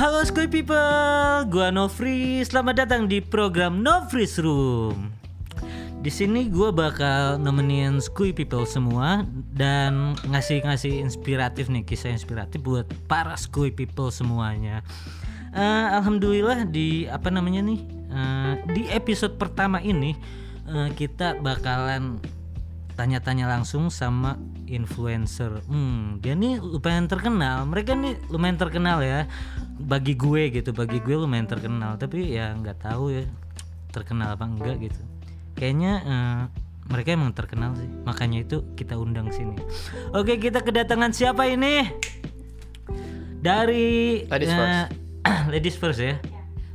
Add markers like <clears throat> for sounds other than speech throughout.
Halo Skoy People, gua Novri. Selamat datang di program Novri's Room. Di sini gua bakal nemenin Skoy People semua dan ngasih-ngasih inspiratif nih kisah inspiratif buat para Skoy People semuanya. Eh, Alhamdulillah di apa namanya nih eh, di episode pertama ini eh, kita bakalan tanya-tanya langsung sama influencer. Hmm, dia nih lumayan terkenal. Mereka nih lumayan terkenal ya. Bagi gue gitu, bagi gue lumayan terkenal. Tapi ya nggak tahu ya terkenal apa enggak gitu. Kayaknya eh, mereka emang terkenal sih. Makanya itu kita undang sini. Oke, kita kedatangan siapa ini? Dari Ladies eh, <clears throat> ladies first ya.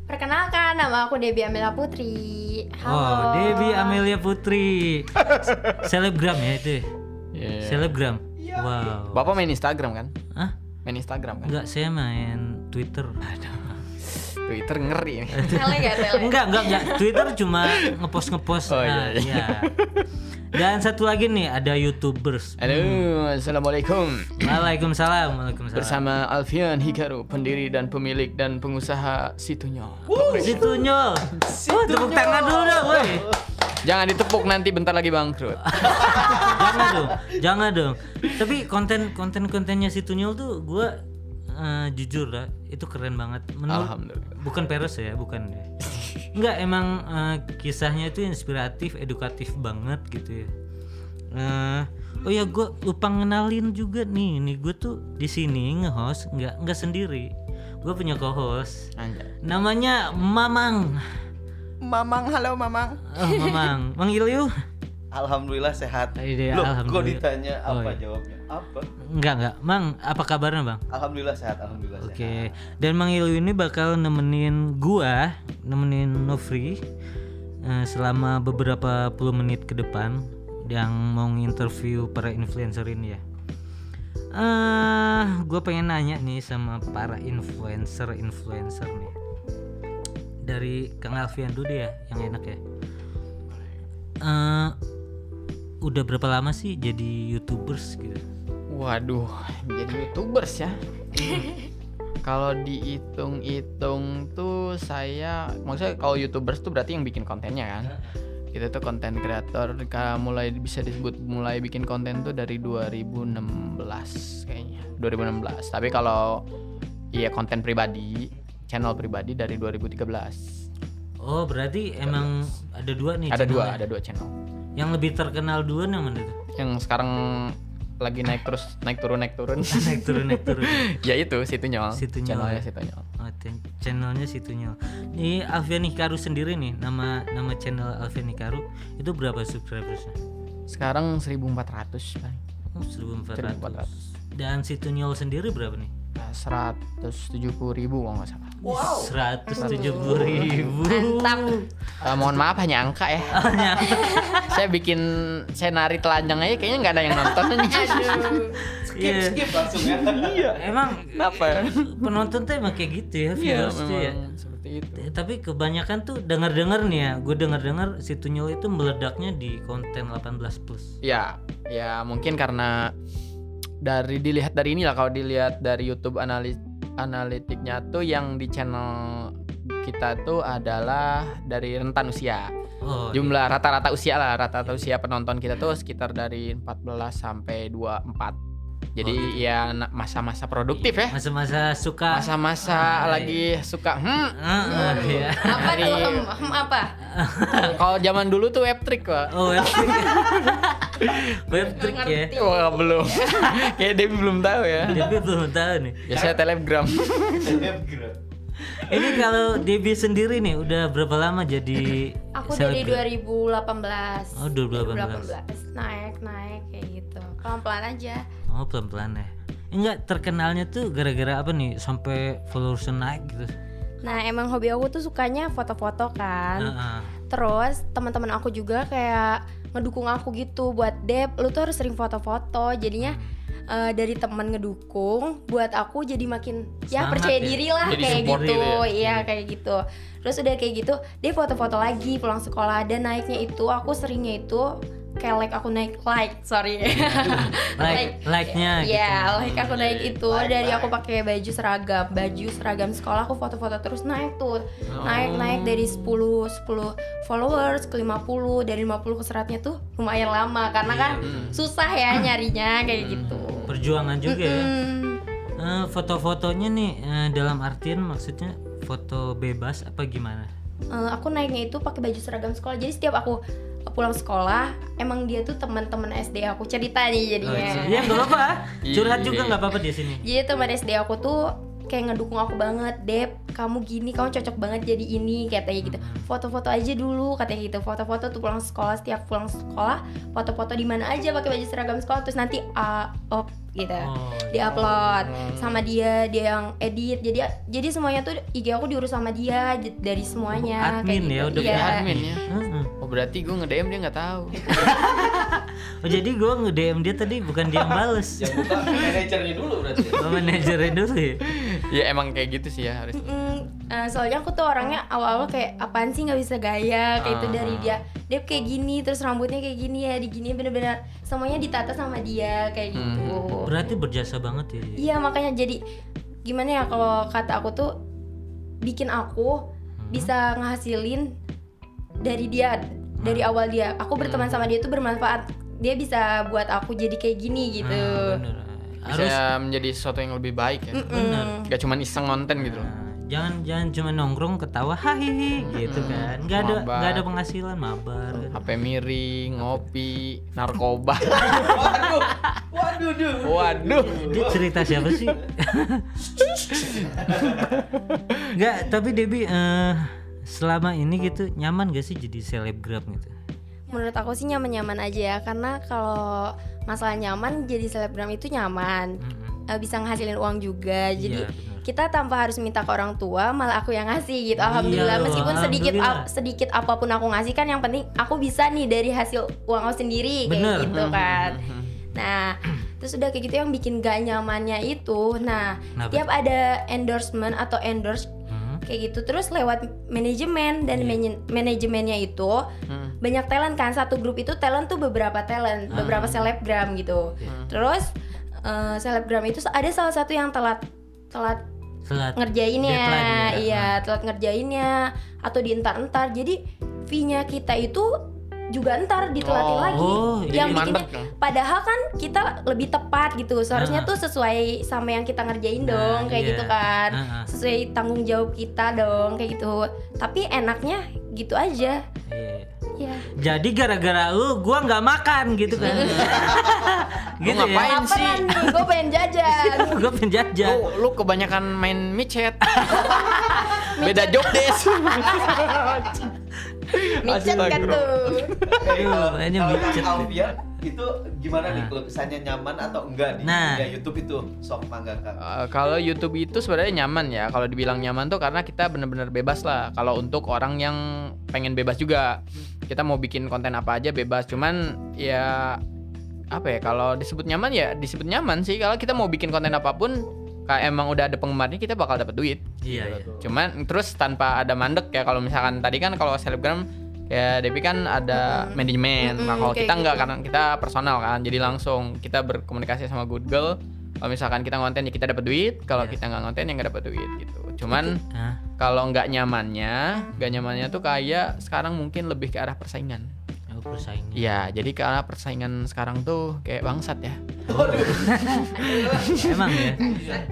Perkenalkan, nama aku Debbie Amela Putri. Halo. Oh, Debbie Amelia Putri. <laughs> Selebgram ya itu. ya? Iya. Selebgram. Wow. Bapak main Instagram kan? Hah? Main Instagram kan? Enggak, saya main Twitter. Twitter ngeri. <laughs> Tele gak tele? Enggak, enggak, enggak. Twitter cuma ngepost ngepost. Oh, nah, iya, iya. Dan satu lagi nih ada YouTubers. Halo, assalamualaikum. Waalaikumsalam, Waalaikumsalam. Bersama Alfian Hikaru, pendiri dan pemilik dan pengusaha Situnya. Situ nyol. Oh, tepuk tangan dulu dong, woi. Jangan ditepuk nanti bentar lagi bangkrut. <laughs> jangan dong, jangan dong. Tapi konten konten kontennya situ nyol tuh gue jujur lah, itu keren banget. Menurut Alhamdulillah. bukan peres ya, bukan ya. Enggak, emang eh, kisahnya itu inspiratif, edukatif banget gitu ya. Eh, oh ya gue lupa ngenalin juga nih, nih gue tuh di sini nge-host nggak nggak sendiri. Gue punya co-host. Namanya Mamang. Mamang, halo Mamang. Oh, Mamang. Manggil yuk. Alhamdulillah sehat. Iya, Loh, kok alhamdulillah. ditanya Oh, apa iya. jawabnya? Apa? Enggak enggak, Mang. Apa kabarnya, Bang? Alhamdulillah sehat, alhamdulillah Oke. Dan Mang Ilyu ini bakal nemenin gua, nemenin Novri eh, selama beberapa puluh menit ke depan yang mau interview para influencer ini ya. Eh, gue pengen nanya nih sama para influencer-influencer nih. Dari Kang Alfian dulu deh ya, yang enak ya. Eh, udah berapa lama sih jadi youtubers gitu? Waduh, jadi youtubers ya. <laughs> kalau dihitung-hitung tuh saya, maksudnya kalau youtubers tuh berarti yang bikin kontennya kan. Kita tuh konten kreator, mulai bisa disebut mulai bikin konten tuh dari 2016 kayaknya, 2016. Tapi kalau iya konten pribadi, channel pribadi dari 2013. Oh berarti emang ada dua nih Ada dua, ada dua channel. Yang lebih terkenal dua yang mana tuh? Yang sekarang lagi naik terus, naik turun, naik turun. <laughs> naik turun naik turun. <laughs> ya itu, situ nyol. Situ Nyol Channelnya ya? situ nyol. Oh, channelnya situnya. Ini Alfian Hikaru sendiri nih, nama nama channel Alfian Hikaru itu berapa subscribersnya? Sekarang 1400 paling. Oh, 1400. 1400. Dan situ nyol sendiri berapa nih? Nah, 170 ribu kalau nggak salah. Wow. 170 ribu. Mantap. Eh, mohon maaf hanya angka ya. <laughs> saya bikin saya nari telanjang aja kayaknya nggak ada yang nonton. <laughs> Aduh. Iya. Skip langsung ya. Emang Kenapa ya? penonton tuh emang kayak gitu ya, Iya, viewers tuh ya. memang seperti itu. Eh, Tapi kebanyakan tuh dengar-dengar nih ya, gue dengar-dengar si Tunyol itu meledaknya di konten 18 plus. Ya, ya mungkin karena dari dilihat dari inilah kalau dilihat dari YouTube analis analitiknya tuh yang di channel kita tuh adalah dari rentan usia. Oh, Jumlah rata-rata usia lah, rata-rata usia penonton kita tuh sekitar dari 14 sampai 24. Jadi Oh, gitu. ya masa-masa produktif ya. masa-masa suka Masa-masa Ah, lagi suka hmm. Ah, ah, iya. Apa tuh? Hem, hem apa? <laughs> Kalau zaman dulu tuh web trick, Pak. Oh, <laughs> web trick. web trick ya. Wah, belum. <laughs> Kayak Debbie belum tahu ya. Debbie belum tahu nih. Biasanya telegram. Selebgram. Ini kalau Debbie sendiri nih udah berapa lama jadi Aku dari selebgram? 2018. Oh, 2018. 2018. Naik, naik kayak gitu. Pelan-pelan aja. Oh, pelan-pelan ya. Enggak terkenalnya tuh gara-gara apa nih sampai followers naik gitu. Nah, emang hobi aku tuh sukanya foto-foto kan. Heeh. Terus teman-teman aku juga kayak ngedukung aku gitu buat Dep, lu tuh harus sering foto-foto. Jadinya eh, dari teman ngedukung buat aku jadi makin ya Semangat percaya ya? diri lah Jadi kayak gitu. gitu ya? Iya, kayak gitu. Terus udah kayak gitu, dia foto-foto lagi pulang sekolah dan naiknya itu aku seringnya itu kayak like aku naik like sorry <laughs> Like- like-nya gitu. ya like aku naik Like, itu like, dari like. aku pakai baju seragam baju seragam sekolah aku foto-foto terus naik tuh naik naik dari 10 10 followers ke 50 dari 50 ke 100 tuh lumayan lama karena kan susah ya nyarinya kayak gitu Perjuangan juga ya. Hmm. Eh, foto-fotonya nih eh, dalam artian maksudnya foto bebas apa gimana? Eh, aku naiknya itu pakai baju seragam sekolah jadi setiap aku pulang sekolah emang dia tuh teman-teman SD aku cerita nih jadinya Iya nggak apa-apa. Curhat Iya. juga nggak apa-apa di sini. jadi teman SD aku tuh kayak ngedukung aku banget Dep kamu gini kamu cocok banget jadi ini katanya gitu foto-foto aja dulu katanya gitu foto-foto tuh pulang sekolah setiap pulang sekolah foto-foto di mana aja pakai baju seragam sekolah terus nanti uh, up gitu Oh, diupload sama dia dia yang edit jadi jadi semuanya tuh IG aku diurus sama dia dari semuanya Admin kayak ya, gitu. udah Iya. kayak admin ya Heeh. oh berarti gue nge DM dia nggak tahu <laughs> Oh jadi gue nge-DM dia tadi bukan dia yang bales. Yang buka manajernya dulu berarti. Oh, manajernya dulu ya. ya emang kayak gitu sih ya harus Mm, eh, soalnya aku tuh orangnya awal-awal kayak apaan sih nggak bisa gaya kayak itu Ah. dari dia dia kayak gini terus rambutnya kayak gini ya di gini bener-bener semuanya ditata sama dia kayak gitu Berarti berjasa banget ya. dia. iya makanya jadi gimana ya kalau kata aku tuh bikin aku bisa ngehasilin dari dia dari awal dia. Aku berteman sama dia tuh bermanfaat. Dia bisa buat aku jadi kayak gini gitu. Ah, bener. bisa Harus menjadi sesuatu yang lebih baik ya. Mm-mm. gak cuman iseng konten gitu loh. Nah, jangan jangan cuma nongkrong ketawa hahihi gitu kan nggak ada Mabar. nggak ada penghasilan mabar HP miring ngopi narkoba <laughs> Waduh. Waduh, duh. waduh Dia cerita siapa sih <laughs> nggak tapi Debbie eh, selama ini gitu nyaman gak sih jadi selebgram gitu Menurut aku sih nyaman-nyaman aja ya Karena kalau masalah nyaman jadi selebgram itu nyaman Mm-mm. Eh, Bisa ngehasilin uang juga Jadi Iya, benar. kita tanpa harus minta ke orang tua Malah aku yang ngasih gitu Alhamdulillah Iya, Meskipun sedikit alhamdulillah. ap- sedikit apa pun aku ngasih kan Yang penting aku bisa nih dari hasil uang aku sendiri Kayak Bener. gitu kan Nah terus udah kayak gitu yang bikin gak nyamannya itu Nah Kenapa? tiap ada endorsement atau endorse Hmm. kayak gitu Terus lewat manajemen dan Iya. manaje- manajemennya itu Hmm. banyak talent kan satu grup itu talent tuh beberapa talent Ah. beberapa selebgram gitu Hmm. terus eh, selebgram itu ada salah satu yang telat telat Selat ngerjainnya ya. iya telat ngerjainnya atau dientar-entar jadi fee-nya kita itu juga entar ditelatin Oh. lagi Oh, yang bikinnya dong. padahal kan kita lebih tepat gitu seharusnya Ah. tuh sesuai sama yang kita ngerjain Nah, dong kayak iya. gitu kan Ah, ah. sesuai tanggung jawab kita dong kayak gitu tapi enaknya gitu aja Iya. ya jadi gara-gara lu gua nggak makan gitu kan <laughs> gitu ya ngapain sih? Laparan nih, gue pengen jajan <laughs> gua pengen jajan Lu, lu kebanyakan main micet. <laughs> Beda job desk. Micet kan tuh Aduh, Kalau micet. Itu gimana nih Nah. kalau misalnya nyaman atau enggak di Nah. dunia YouTube itu sok mangga Kang. Eh, kalau YouTube itu sebenarnya nyaman ya. Kalau dibilang nyaman tuh karena kita bener-bener bebas lah. Kalau untuk orang yang pengen bebas juga, kita mau bikin konten apa aja bebas. Cuman ya apa ya? Kalau disebut nyaman ya disebut nyaman sih. Kalau kita mau bikin konten apa pun, kayak emang udah ada penggemarnya kita bakal dapat duit. iya iya Cuman terus tanpa ada mandek ya. Kalau misalkan tadi kan kalau selebgram ya Devi kan ada manajemen. Nah, Mm-mm, kalau kita enggak gitu. karena kita personal kan. Jadi langsung kita berkomunikasi sama Google. Kalau misalkan kita ngonten ya kita dapat duit, kalau Iya. kita nggak ngonten ya nggak dapat duit gitu. Cuman Hah? kalau nggak nyamannya, nggak nyamannya tuh kayak sekarang mungkin lebih ke arah persaingan. Oh, persaingan Iya, jadi arah persaingan sekarang tuh kayak bangsat ya. emang ya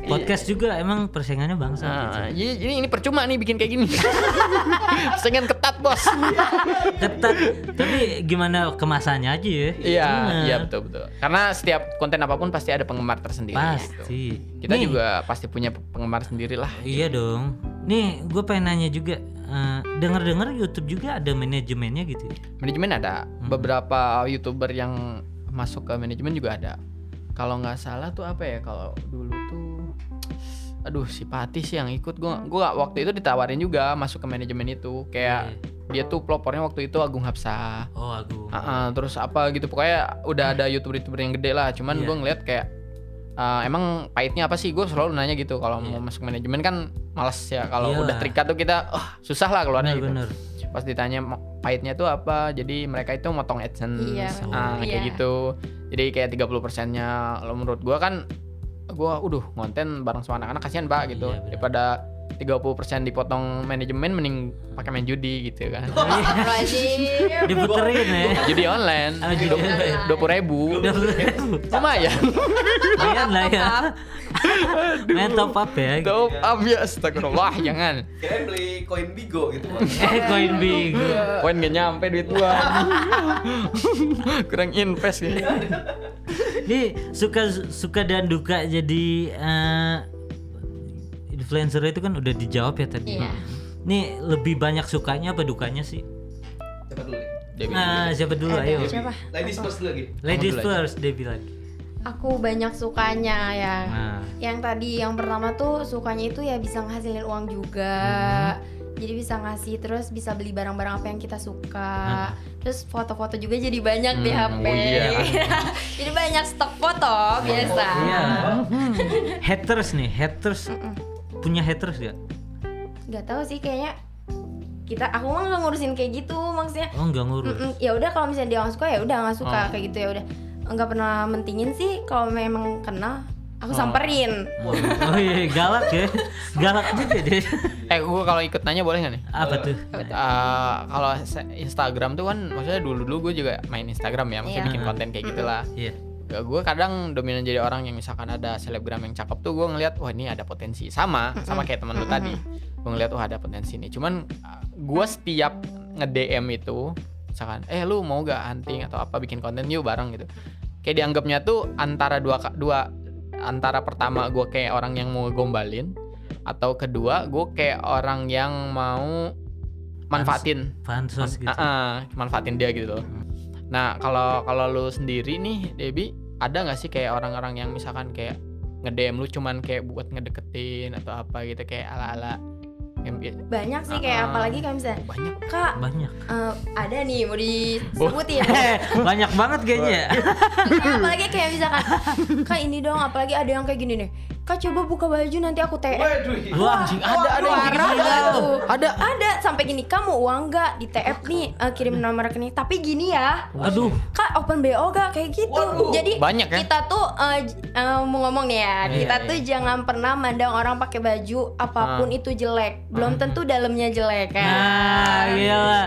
podcast juga emang persaingannya bangsa Nah, jadi, jadi ini percuma nih bikin kayak gini. Persaingan ketat bos. ketat tapi gimana kemasannya aja ya Iya, Bener. iya betul betul. Karena setiap konten apa pun pasti ada penggemar tersendiri. gitu. pasti Kita Nih, juga pasti punya penggemar sendiri lah. iya dong nih gue pengen nanya juga eh, denger-dengar YouTube juga ada manajemennya gitu ya? Manajemen ada. Beberapa youtuber yang masuk ke manajemen juga ada. Kalau nggak salah tuh apa ya? Kalau dulu tuh, aduh si Pati sih yang ikut. Gua, gua waktu itu ditawarin juga masuk ke manajemen itu. Kayak dia tuh pelopornya waktu itu Agung Hapsa. oh aku Ah, ah, terus apa gitu pokoknya udah ada youtuber-youtuber yang gede lah cuman Iya. gue ngeliat kayak ah, emang pahitnya apa sih? Gue selalu nanya gitu kalau mau masuk manajemen kan males ya. Kalau Iyalah. udah terikat tuh kita oh, susah lah keluarnya gitu. bener-bener pas ditanya "Mo- pahitnya tuh apa? Jadi mereka itu motong adsense. Iya, ah, iya. kayak gitu. Jadi kayak 30 persennya menurut gua kan gua udah ngonten bareng sama anak-anak kasihan pak gitu. Iya, benar. daripada 30% dipotong manajemen mending pakai main judi gitu kan. Diputerin ya. judi online dua puluh ribu ribu. lumayan Lumayan lah ya. Main top up ya. top up ya astagfirullah jangan Kirain beli koin Bigo gitu. <laughs> Eh koin bigo. poin gak nyampe duit gua kurang invest ya Ini suka suka dan duka jadi eh, influencer itu kan udah dijawab ya tadi. Iya. Nih lebih banyak sukanya apa dukanya sih? Coba dulu. Debbie. Nah, siapa dulu Ada ayo. siapa? Ladies first lagi. Ladies dulu first, Debbie lagi. Aku banyak sukanya ya. Nah, Yang tadi yang pertama tuh sukanya itu ya bisa ngasilin uang juga. Jadi bisa ngasih terus bisa beli barang-barang apa yang kita suka. Terus foto-foto juga jadi banyak di Hmm, HP. oh iya. <laughs> jadi banyak stok foto biasa. iya. <laughs> haters nih, haters punya haters gak? Gak tahu sih kayaknya kita aku mah nggak ngurusin kayak gitu maksudnya Oh nggak ngurus. Mm-mm, ya udah kalau misalnya dia nggak suka ya udah nggak suka Oh. kayak gitu ya udah nggak pernah mentingin sih kalau memang kenal aku Oh. samperin Oh iya galak ya, galak juga deh. eh gua kalau ikut nanya boleh nggak nih Apa tuh? Eh, kalau Instagram tuh kan maksudnya dulu dulu gue juga main Instagram ya maksudnya Iya. bikin konten kayak gitulah Iya. Gue kadang dominan jadi orang yang misalkan ada selebgram yang cakep tuh gue ngeliat wah ini ada potensi sama sama kayak temen lu tadi. Gue ngeliat wah ada potensi nih. Cuman gue setiap nge DM itu misalkan eh lu mau gak hunting atau apa bikin konten yuk bareng gitu. Kayak dianggapnya tuh antara dua dua antara pertama gue kayak orang yang mau gombalin atau kedua gue kayak orang yang mau manfaatin. Pansos gitu. Ah, ah, manfaatin dia gitu loh. Nah, kalau kalau lu sendiri nih, Debbie, ada nggak sih kayak orang-orang yang misalkan kayak nge-DM lu cuman kayak buat ngedeketin atau apa gitu kayak ala-ala banyak sih kayak Ah. apalagi kayak misalnya banyak. kak Banyak. eh, ada nih mau disebutin <laughs> Eh, banyak banget kayaknya. Kayak apalagi kayak misalkan kak ini dong apalagi ada yang kayak gini nih kak coba buka baju nanti aku TF Waduh. Wah, Anjing, ada ada yang banget tuh. Ada. ada sampai gini kamu uang nggak di TF nih eh, kirim nomor rekening tapi gini ya aduh. kak open BO gak kayak gitu Waduh. jadi Banyak ya? kita tuh eh, j- eh, mau ngomong nih ya Iya, kita iya. tuh jangan pernah mandang orang pakai baju apa pun Ah. itu jelek belum tentu dalamnya jelek kan Nah, gila.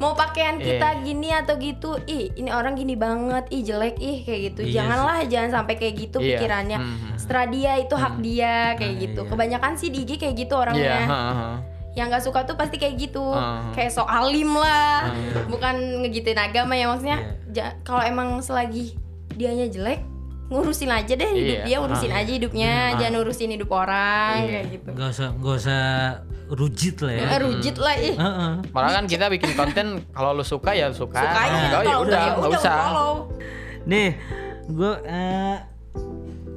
Mau pakaian Iya. kita gini atau gitu ih ini orang gini banget ih jelek ih kayak gitu Iya janganlah jangan sampai kayak gitu Iya. pikirannya Hmm. setelah dia itu hak dia kayak Ah, gitu iya. kebanyakan sih di IG kayak gitu Iya, orangnya heeh. yang nggak suka tuh pasti kayak gitu Ah. kayak sok alim lah Ah. bukan ngegituin agama ya maksudnya ja- kalau emang selagi dianya jelek ngurusin aja deh hidup Iya. dia urusin Ah. aja hidupnya Ah. jangan urusin hidup orang Iya. kayak gitu Gak usah, gak usah rujit lah ya. Eh, rujit lah ih Heeh. Malah kan kita bikin konten kalau lu suka ya suka. suka Enggak, ya udah, ya nggak usah. Nih, gue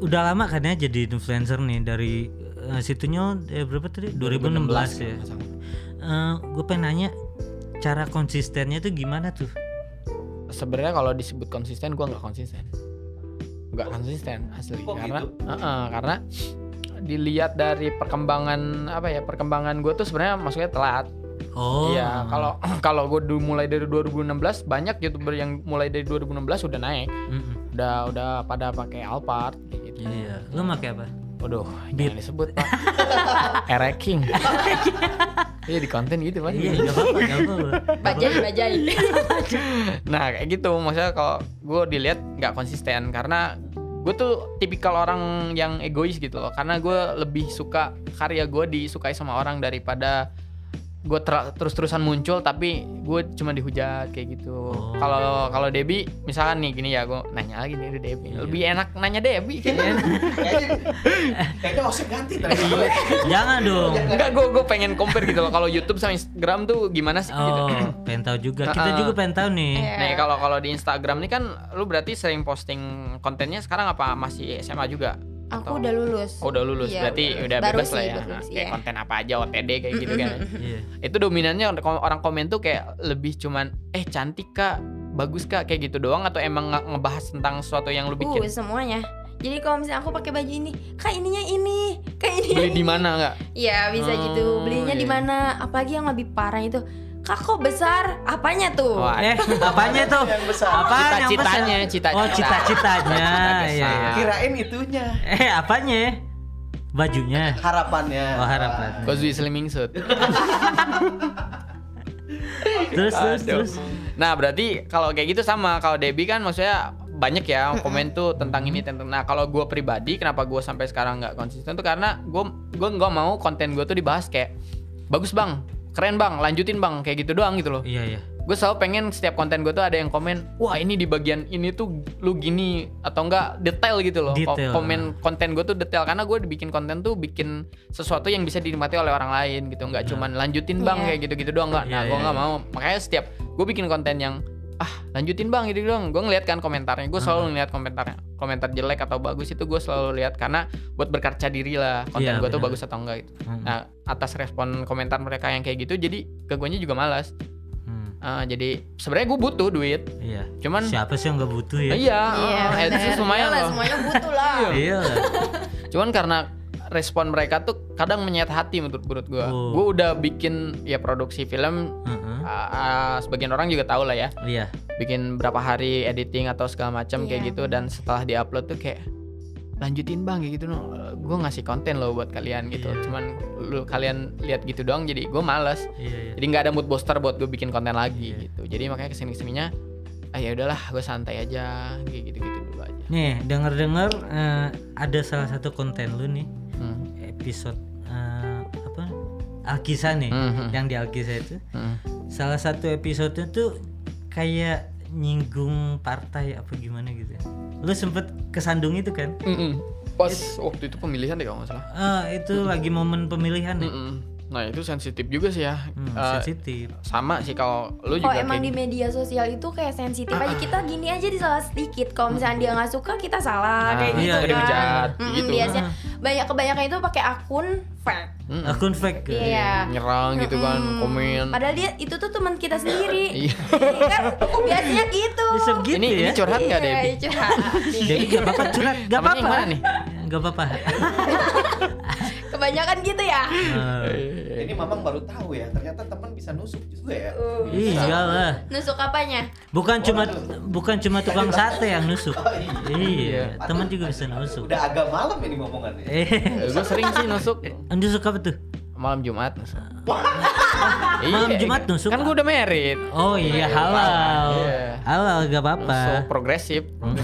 udah lama kan ya jadi influencer nih dari eh, situnya eh, berapa tadi 2016, ya. gue pengen nanya cara konsistennya tuh gimana tuh? sebenarnya kalau disebut konsisten gua nggak konsisten nggak konsisten asli Kok karena gitu? Heeh, karena dilihat dari perkembangan apa ya perkembangan gue tuh sebenarnya maksudnya telat. Oh, Iya kalau <clears throat> kalau gue dulu mulai dari 2016 banyak youtuber yang mulai dari 2016 udah naik. Mm-mm. udah udah pada pakai Alphard gitu. Iya, lu pakai apa? Waduh, Beat. jangan disebut pak. <laughs> Ereking. <laughs> Iya di konten gitu pak. Iya, gak apa-apa, gak apa-apa. bajai bajai <laughs> Nah kayak gitu. Maksudnya kalau gue dilihat nggak konsisten karena gue tuh tipikal orang yang egois gitu loh. Karena gue lebih suka karya gue disukai sama orang daripada gue terus-terusan muncul tapi gue cuma dihujat kayak gitu Oh. kalau kalau Debbie misalkan nih gini ya gue nanya lagi nih ke Debbie Iya. lebih enak nanya Debbie kayaknya Kayaknya kayaknya Osip ganti tadi. Jangan dong. enggak gue gue pengen compare gitu loh kalau YouTube sama Instagram tuh gimana sih gitu Oh, pengen tahu juga. Kita juga pengen tahu nih. Iya. Nih kalau kalau di Instagram nih kan lu berarti sering posting kontennya sekarang apa masih SMA juga? Aku Atau- udah lulus Oh udah lulus Iya, berarti udah udah. Baru bebas lah ya. baru Nah, kayak iya. konten apa aja OTD kayak gitu kan. Iya. Itu dominannya orang orang komen tuh kayak lebih cuman eh cantik kak, bagus kak kayak gitu doang atau emang nge- ngebahas tentang sesuatu yang lu uh semuanya jadi kalau misalnya aku pakai baju ini kak ininya ini kak ini Beli di mana nggak? Iya bisa gitu Oh, belinya di iya. mana apalagi yang lebih parah itu kak kok besar apanya tuh Wah, Eh, <laughs> apanya tuh? Yang besar. Besar? Cita-citanya, cita-cita. Oh, cita-citanya. Cita-cita Iya, iya. Kirain itunya. Eh, apanya? Bajunya. Harapannya. Oh, harapan. Kozui Slimming Suit. <laughs> Terus terus terus. Nah, berarti kalau kayak gitu sama. Kalau Debbie kan maksudnya banyak ya komen tuh tentang ini tentang nah kalau gue pribadi kenapa gue sampai sekarang nggak konsisten tuh karena gue gue nggak mau konten gue tuh dibahas kayak bagus bang keren bang. Lanjutin bang. Kayak gitu doang gitu loh. Iya, iya. gue selalu pengen setiap konten gue tuh ada yang komen wah ini di bagian ini tuh lu gini atau enggak detail gitu loh. Detail. komen konten gue tuh detail. Karena gue bikin konten tuh bikin sesuatu yang bisa dinikmati oleh orang lain gitu. Nggak cuman lanjutin bang Iya. kayak gitu gitu doang nggak nah Iya, gue iya, nggak iya. mau. Makanya setiap gue bikin konten yang ah lanjutin bang gitu doang gue ngeliat kan komentarnya gue selalu ngeliat komentarnya komentar jelek atau bagus itu gue selalu lihat karena buat berkaca diri lah konten Iya, gue tuh bagus atau enggak gitu Hmm. nah atas respon komentar mereka yang kayak gitu jadi ke guanya juga malas Hmm, Ah, jadi sebenarnya gue butuh duit, iya. cuman Siapa sih yang nggak butuh ya? iya, Iya, ah, itu lumayan Iyalah, loh. semuanya butuh lah Iya. lah. Cuman karena respon mereka tuh kadang menyayat hati menurut menurut gue. Oh. Gue udah bikin ya produksi film, Heeh. ah, ah, sebagian orang juga tahu lah ya, Iya. bikin berapa hari editing atau segala macam kayak Iya. gitu dan setelah diupload tuh kayak lanjutin bang kayak gitu no gue ngasih konten loh buat kalian gitu Iya. cuman lu kalian lihat gitu doang jadi gue males Iya, iya. jadi nggak ada mood booster buat gue bikin konten lagi Iya. gitu jadi makanya ke sini ke sininya ah ya udahlah gue santai aja kayak gitu gitu dulu aja Nih, denger-dengar eh, ada salah satu konten lu nih. Episode eh, apa? Alkisah nih, Mhm. yang di Alkisah itu. Hmm. Salah satu episode tuh kayak nyinggung partai apa gimana gitu. Lu sempet kesandung itu kan? Mm-mm. pas waktu itu pemilihan deh kalau nggak salah Eh, itu lagi momen pemilihan nih. Mm-mm. Nah itu sensitif juga sih ya Hmm, Eh, sensitif. sama sih kalau lu Kalau juga emang di kayak media sosial itu kayak sensitif Ah, aja kita gini aja disalah sedikit. Kalau misalnya dia nggak suka kita salah Nah, kayak iya, gitu jadi kan. Mm-mm, gitu. Biasanya banyak kebanyakan itu pakai akun fake. Mm-mm. Akun fake. Iya. nyerang gitu kan Mm-mm. komen Padahal dia itu tuh teman kita sendiri. <laughs> Iya. kan biasanya gitu. Bisa gitu ini ya. ini curhat nggak Iya, Debbie curhat. Debbie gak apa-apa curhat, gak apa-apa. nih? Gak apa-apa. <laughs> Kebanyakan gitu ya. Eh, Ini mamang baru tahu ya, ternyata teman bisa nusuk juga ya. Uh, iya lah. Nusuk apanya? Bukan cuma bukan cuma tukang sate yang nusuk. Oh, Iya, teman juga bisa nusuk. Udah agak malam ini ngomongannya. Eh, gue sering sih nusuk nusuk apa tuh? malam Jumat nusuk. Malam Iya, Jumat nusuk? kan gue udah merit Oh iya halal. Iya. Halal gak apa-apa. progresif Hmm.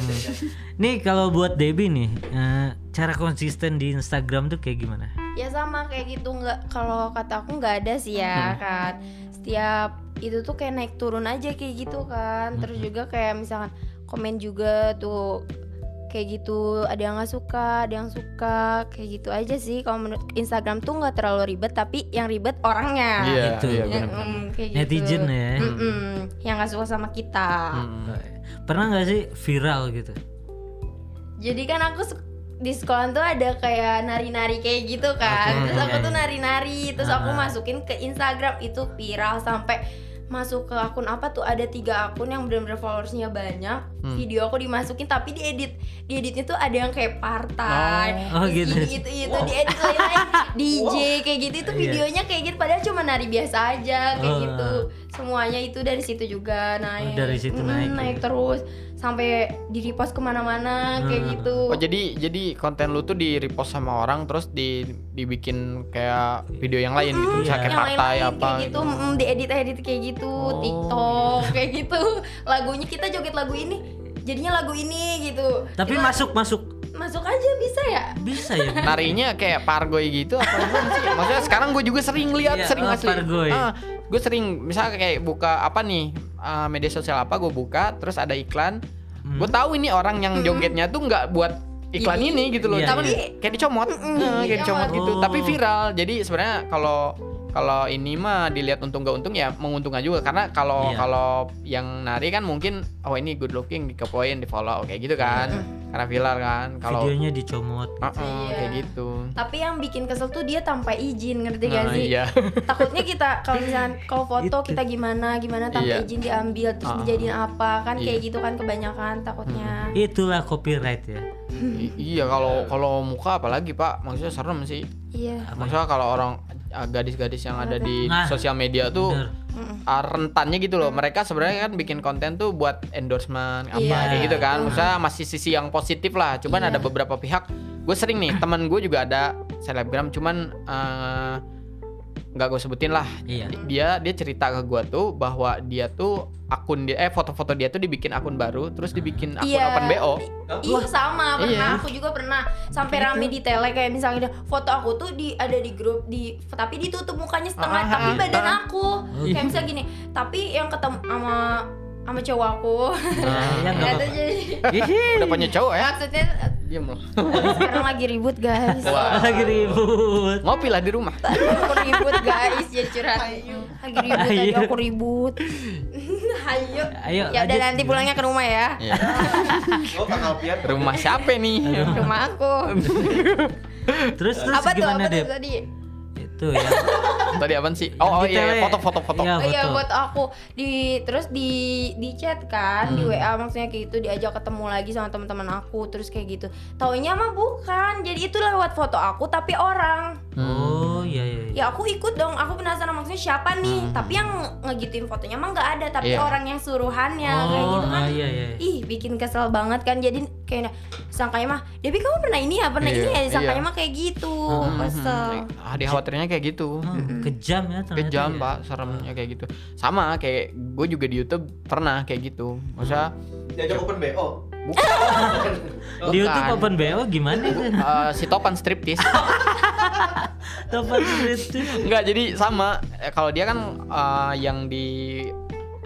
Nih kalau buat Debbie nih, eh, cara konsisten di Instagram tuh kayak gimana? Ya sama kayak gitu nggak kalau kata aku nggak ada sih ya kan. Setiap itu tuh kayak naik turun aja kayak gitu kan. Terus juga kayak misalkan komen juga tuh kayak gitu ada yang nggak suka ada yang suka kayak gitu aja sih kalau menurut Instagram tuh nggak terlalu ribet tapi yang ribet orangnya iya Itu. iya Ya, benar mm, kayak Netizen gitu. ya. Mm-mm, yang nggak suka sama kita Hmm. Pernah nggak sih viral gitu? jadi kan aku di sekolah tuh ada kayak nari-nari kayak gitu kan Oke, terus aku tuh iya. nari-nari terus aku Ah. masukin ke Instagram itu viral sampai masuk ke akun apa tuh ada tiga akun yang bener-bener followersnya banyak Hmm. video aku dimasukin tapi diedit dieditnya tuh ada yang kayak partai Oh, terus gitu. itu itu diedit lain-lain. <laughs> DJ kayak gitu itu Iya. videonya kayak gitu padahal cuma nari biasa aja kayak Oh. gitu. Semuanya itu dari situ juga naik. Dari situ Mm, naik naik terus sampai di repost ke mana-mana kayak Hmm. gitu. Oh jadi jadi konten lu tuh di repost sama orang terus di dibikin kayak video yang lain gitu, misalnya kayak partai lain-lain apa kayak gitu, mm, diedit edit kayak gitu Oh, TikTok kayak gitu. Lagunya kita joget lagu ini jadinya lagu ini gitu Tapi Kita masuk masuk masuk aja bisa ya bisa ya. <laughs> Narinya kayak pargoy gitu apa sih? <laughs> Maksudnya sekarang gue juga sering lihat Iya, sering oh, asli. pargoy. Ah, gue sering misalnya kayak buka apa nih ah, media sosial apa gue buka terus ada iklan. Hmm. Gue tahu ini orang yang jogetnya tuh nggak buat iklan Ini. ini, gitu loh. Iya, Tapi iya. kayak dicomot, Mm-mm, Ah, kayak dicomot dicomot. gitu. Oh. Tapi viral. Jadi sebenarnya kalau kalau ini mah dilihat untung gak untung ya menguntungkan juga karena kalau Iya. kalau yang nari kan mungkin oh ini good looking dikepoin di follow kayak gitu kan karena viral kan kalau Videonya dicomot. Uh-uh, Iya. kayak gitu. tapi yang bikin kesel tuh dia tanpa izin ngerti gak Nah, sih iya. <laughs> takutnya kita kalau misalnya kalau foto kita gimana gimana tanpa Iya. izin diambil terus Ah. dijadiin apa kan kayak Iya. gitu kan kebanyakan takutnya Itulah copyright ya. I- iya kalau kalau muka apalagi pak maksudnya serem sih iya maksudnya kalau orang gadis-gadis yang ada di Nah, sosial media tuh Bener. ah, rentannya gitu loh. Mereka sebenarnya kan bikin konten tuh buat endorsement apa Iya. kayak gitu kan. Maksudnya masih sisi yang positif lah. Cuman Iya. ada beberapa pihak. Gue sering nih teman gue juga ada selebgram. Cuman eh, nggak gue sebutin lah. Iya. Dia dia cerita ke gue tuh bahwa dia tuh akun dia eh foto-foto dia tuh dibikin akun baru terus dibikin akun Iya. open BO. Iya sama pernah Iya. aku juga pernah sampai rame di tele kayak misalnya dia, foto aku tuh di ada di grup di tapi ditutup mukanya setengah Ah, tapi ah, badan ah. aku kayak misalnya gini tapi yang ketemu sama sama cowok aku nggak Itu apa-apa. jadi Udah punya cowok ya? maksudnya Diam loh. sekarang lagi ribut guys Wah. <laughs> Lagi ribut. Ngopi lah di rumah. Tadi aku ribut guys jadi curhat lagi ribut tadi Ayo. aku ribut ayo Ayo, ya udah nanti pulangnya ke rumah ya Iya. Oh, Kang. Rumah siapa nih? rumah aku Terus terus apa tuh gimana apa tuh deh? tadi Itu ya. <laughs> Tadi apaan sih? Oh, oh Di iya, tele. iya, foto-foto foto. Iya, Oh iya foto. buat aku di terus di di chat kan di WA maksudnya kayak gitu diajak ketemu lagi sama teman-teman aku terus kayak gitu. Taunya mah bukan. Jadi itu lewat foto aku tapi orang. Oh iya iya. iya. Ya aku ikut dong. Aku penasaran maksudnya siapa nih. Tapi yang ngegituin fotonya mah nggak ada tapi Iya. orang yang suruhannya kayak Oh gitu kan. ah, iya iya. Ih bikin kesel banget kan jadi kayak sangkanya mah Debbie kamu pernah ini ya pernah Iya, ini ya sangkanya iya. mah kayak gitu Hmm, kesel Ah, dikhawatirnya kayak gitu. Oh, kejam ya ternyata. Kejam, ya. Pak, seremnya kayak gitu. Sama kayak gue juga di YouTube pernah kayak gitu. Maksudnya Diajak open BO. Di YouTube Bukan. open BO gimana itu? eh, si Topan striptis. Tempat itu. Enggak, jadi sama. Eh, Kalau dia kan eh, yang di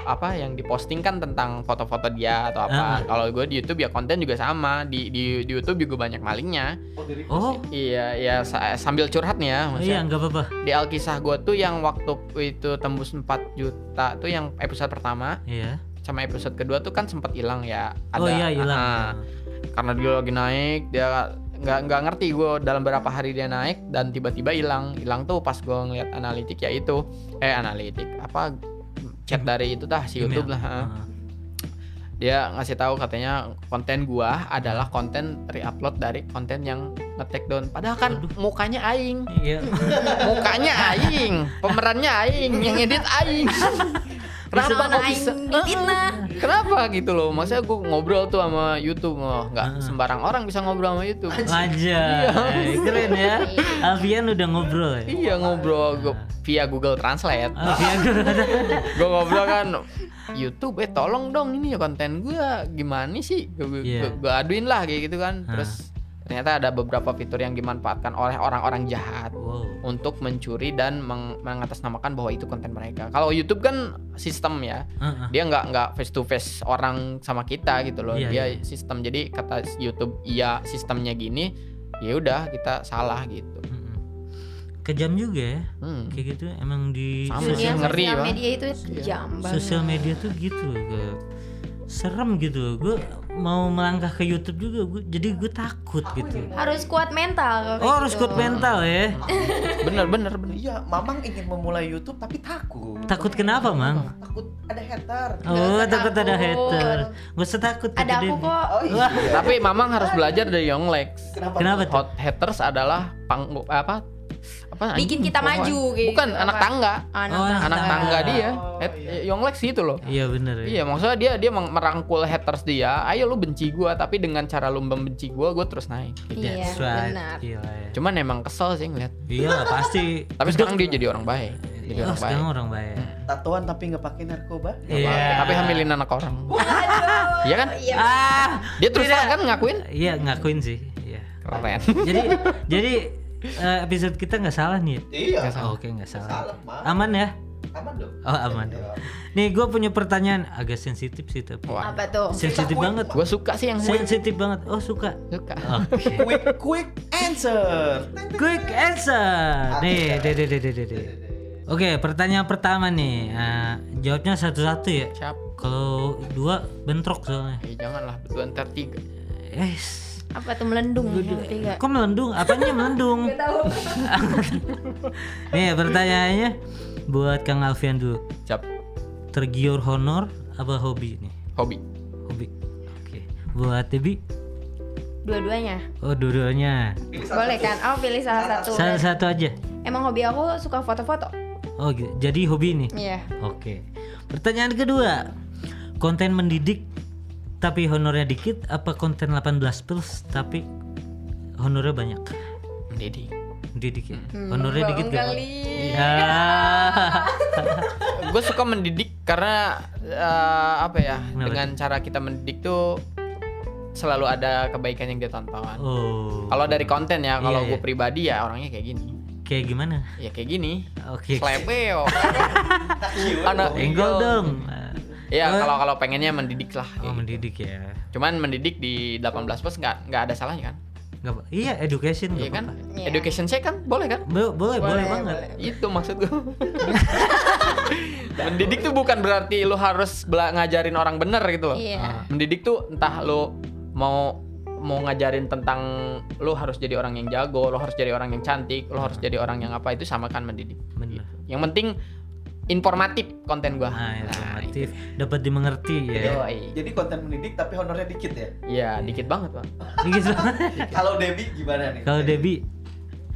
apa yang diposting kan tentang foto-foto dia atau Ah. apa. Kalau gue di YouTube ya konten juga sama. Di di, di YouTube juga banyak malingnya. Oh, Oh, Iya, ya sa- sambil curhat nih ya, iya maksudnya. nggak apa-apa. Di Alkisah gue tuh yang waktu itu tembus 4 juta tuh yang episode pertama Iya. Sama episode kedua tuh kan sempat hilang ya. Oh iya hilang. ah, karena dia lagi naik, dia nggak nggak ngerti gue dalam berapa hari dia naik dan tiba-tiba hilang. Hilang tuh pas gue ngeliat analitik ya itu, eh analitik apa chat dari itu dah si Email. YouTube lah. ah. Ah. Dia ngasih tahu katanya konten gua adalah konten reupload dari konten yang nge-take down. Padahal kan mukanya aing. Iya. <laughs> mukanya aing, pemerannya aing, yang edit aing. <laughs> Kenapa kok bisa? <laughs> Kenapa gitu loh? Maksudnya gue ngobrol tuh sama YouTube, oh, nggak Heeh. sembarang orang bisa ngobrol sama YouTube. Aja. Keren ya. Alfian udah ngobrol ya. Iya ngobrol gua via Google Translate. Alfian gue ngobrol kan YouTube eh tolong dong ini ya konten gua gimana sih gue Iya. aduin lah kayak gitu kan Ah. terus ternyata ada beberapa fitur yang dimanfaatkan oleh orang-orang jahat Untuk mencuri dan meng- mengatasnamakan bahwa itu konten mereka kalau YouTube kan sistem ya Heeh. dia nggak nggak face to face orang sama kita gitu loh Iya, dia iya. sistem jadi kata YouTube iya sistemnya gini ya udah kita salah gitu Mm-mm. Kejam juga ya. Hmm. Kayak gitu emang di Sama sosial Bang. media itu Iya. jam banget. sosial media tuh gitu loh. Serem gitu. Gue mau melangkah ke YouTube juga gue jadi gue takut gitu. Harus kuat mental oh harus gitu. kuat mental ya. Bener bener bener. Iya, Mamang ingin memulai YouTube tapi takut. takut kenapa mang? Takut ada hater. oh takut ada hater. Gak usah takut kata ada aku kok. Oh iya. tapi mamang harus belajar dari Yonglex. Kenapa? kenapa tuh? Hot haters adalah pang apa apa Bikin anjing, kita pohon. maju gitu, bukan anak apa? tangga anak Oh, tangga. anak tangga dia Oh, Het- iya. Yonglex gitu loh iya bener ya Iya, maksudnya dia dia merangkul haters dia. Ayo lu benci gua, tapi dengan cara lu membenci gua, gua terus naik. iya That's right. benar Gila ya. Cuman emang kesel sih ngeliat. Iya pasti. <laughs> Tapi sekarang dia jadi orang baik. Jadi Oh, orang baik. orang baik. Tatoan tapi nggak pakai narkoba? Iya. Tapi hamilin anak orang. Iya kan? iya Ah, Dia terus terang kan ngakuin? Iya ngakuin sih. Iya. Keren. Jadi jadi eh, episode kita nggak salah nih. Iya. Oh, Oke nggak salah. Salah. Aman ya? Aman dong. Oh aman. Iya. Nih gue punya pertanyaan agak sensitif sih tapi. Wah, apa tuh Sensitif banget. gua suka sih yang quick. Sensitif banget. Oh suka. Suka. Oke. Quick quick answer. Quick answer. Nih, deh, deh, deh, deh, deh. Oke, pertanyaan pertama nih. Eh, jawabnya satu-satu ya. Siap. Kalau dua bentrok soalnya. Eh, janganlah dua ntar tiga. Eh, apa tuh melendung ketiga kok melendung? Apanya melendung? <laughs> <laughs> Nih pertanyaannya buat Kang Alfian dulu. Siap. Tergiur honor apa hobi nih? Hobi. Hobi. Oke. Buat Debi? dua-duanya Oh, dua-duanya. Boleh kan oh pilih salah satu Salah satu aja. emang hobi aku suka foto-foto Oh, gitu. jadi hobi ini. iya Oke. Pertanyaan kedua. Konten mendidik tapi honornya dikit apa konten 18 plus tapi honornya banyak? Mendidik. Mendidik ya. Hmm, Honornya dikit gak? kali. Ya. gue suka mendidik karena eh, apa ya Kenapa dengan cara kita mendidik tuh selalu ada kebaikan yang dia tonton Oh. kalau dari konten ya kalau Iya, gue iya. pribadi ya orangnya kayak gini kayak gimana? ya kayak gini Oke. slebeo <laughs> anak Enggol dong. Ya kalau kalau pengennya mendidik lah Oh, mendidik ya. cuman mendidik di 18 plus nggak nggak ada salahnya kan Nggak apa- iya, education iya kan. Iya. education saya kan boleh kan Bo- boleh, boleh, Boleh, banget. boleh. itu maksud gue <laughs> mendidik tuh bukan berarti lu harus ngajarin orang bener gitu loh iya mendidik tuh entah lu mau mau ngajarin tentang lu harus jadi orang yang jago, lu harus jadi orang yang cantik, lu harus jadi orang yang apa itu sama kan mendidik. Bener. Yang penting informatif konten gua. Nah, informatif, dapat dimengerti ya. Yoi. Jadi konten mendidik tapi honornya dikit ya. Iya, dikit banget, Pak. Gitu. <laughs> Kalau Debbie gimana nih? Kalau Debbie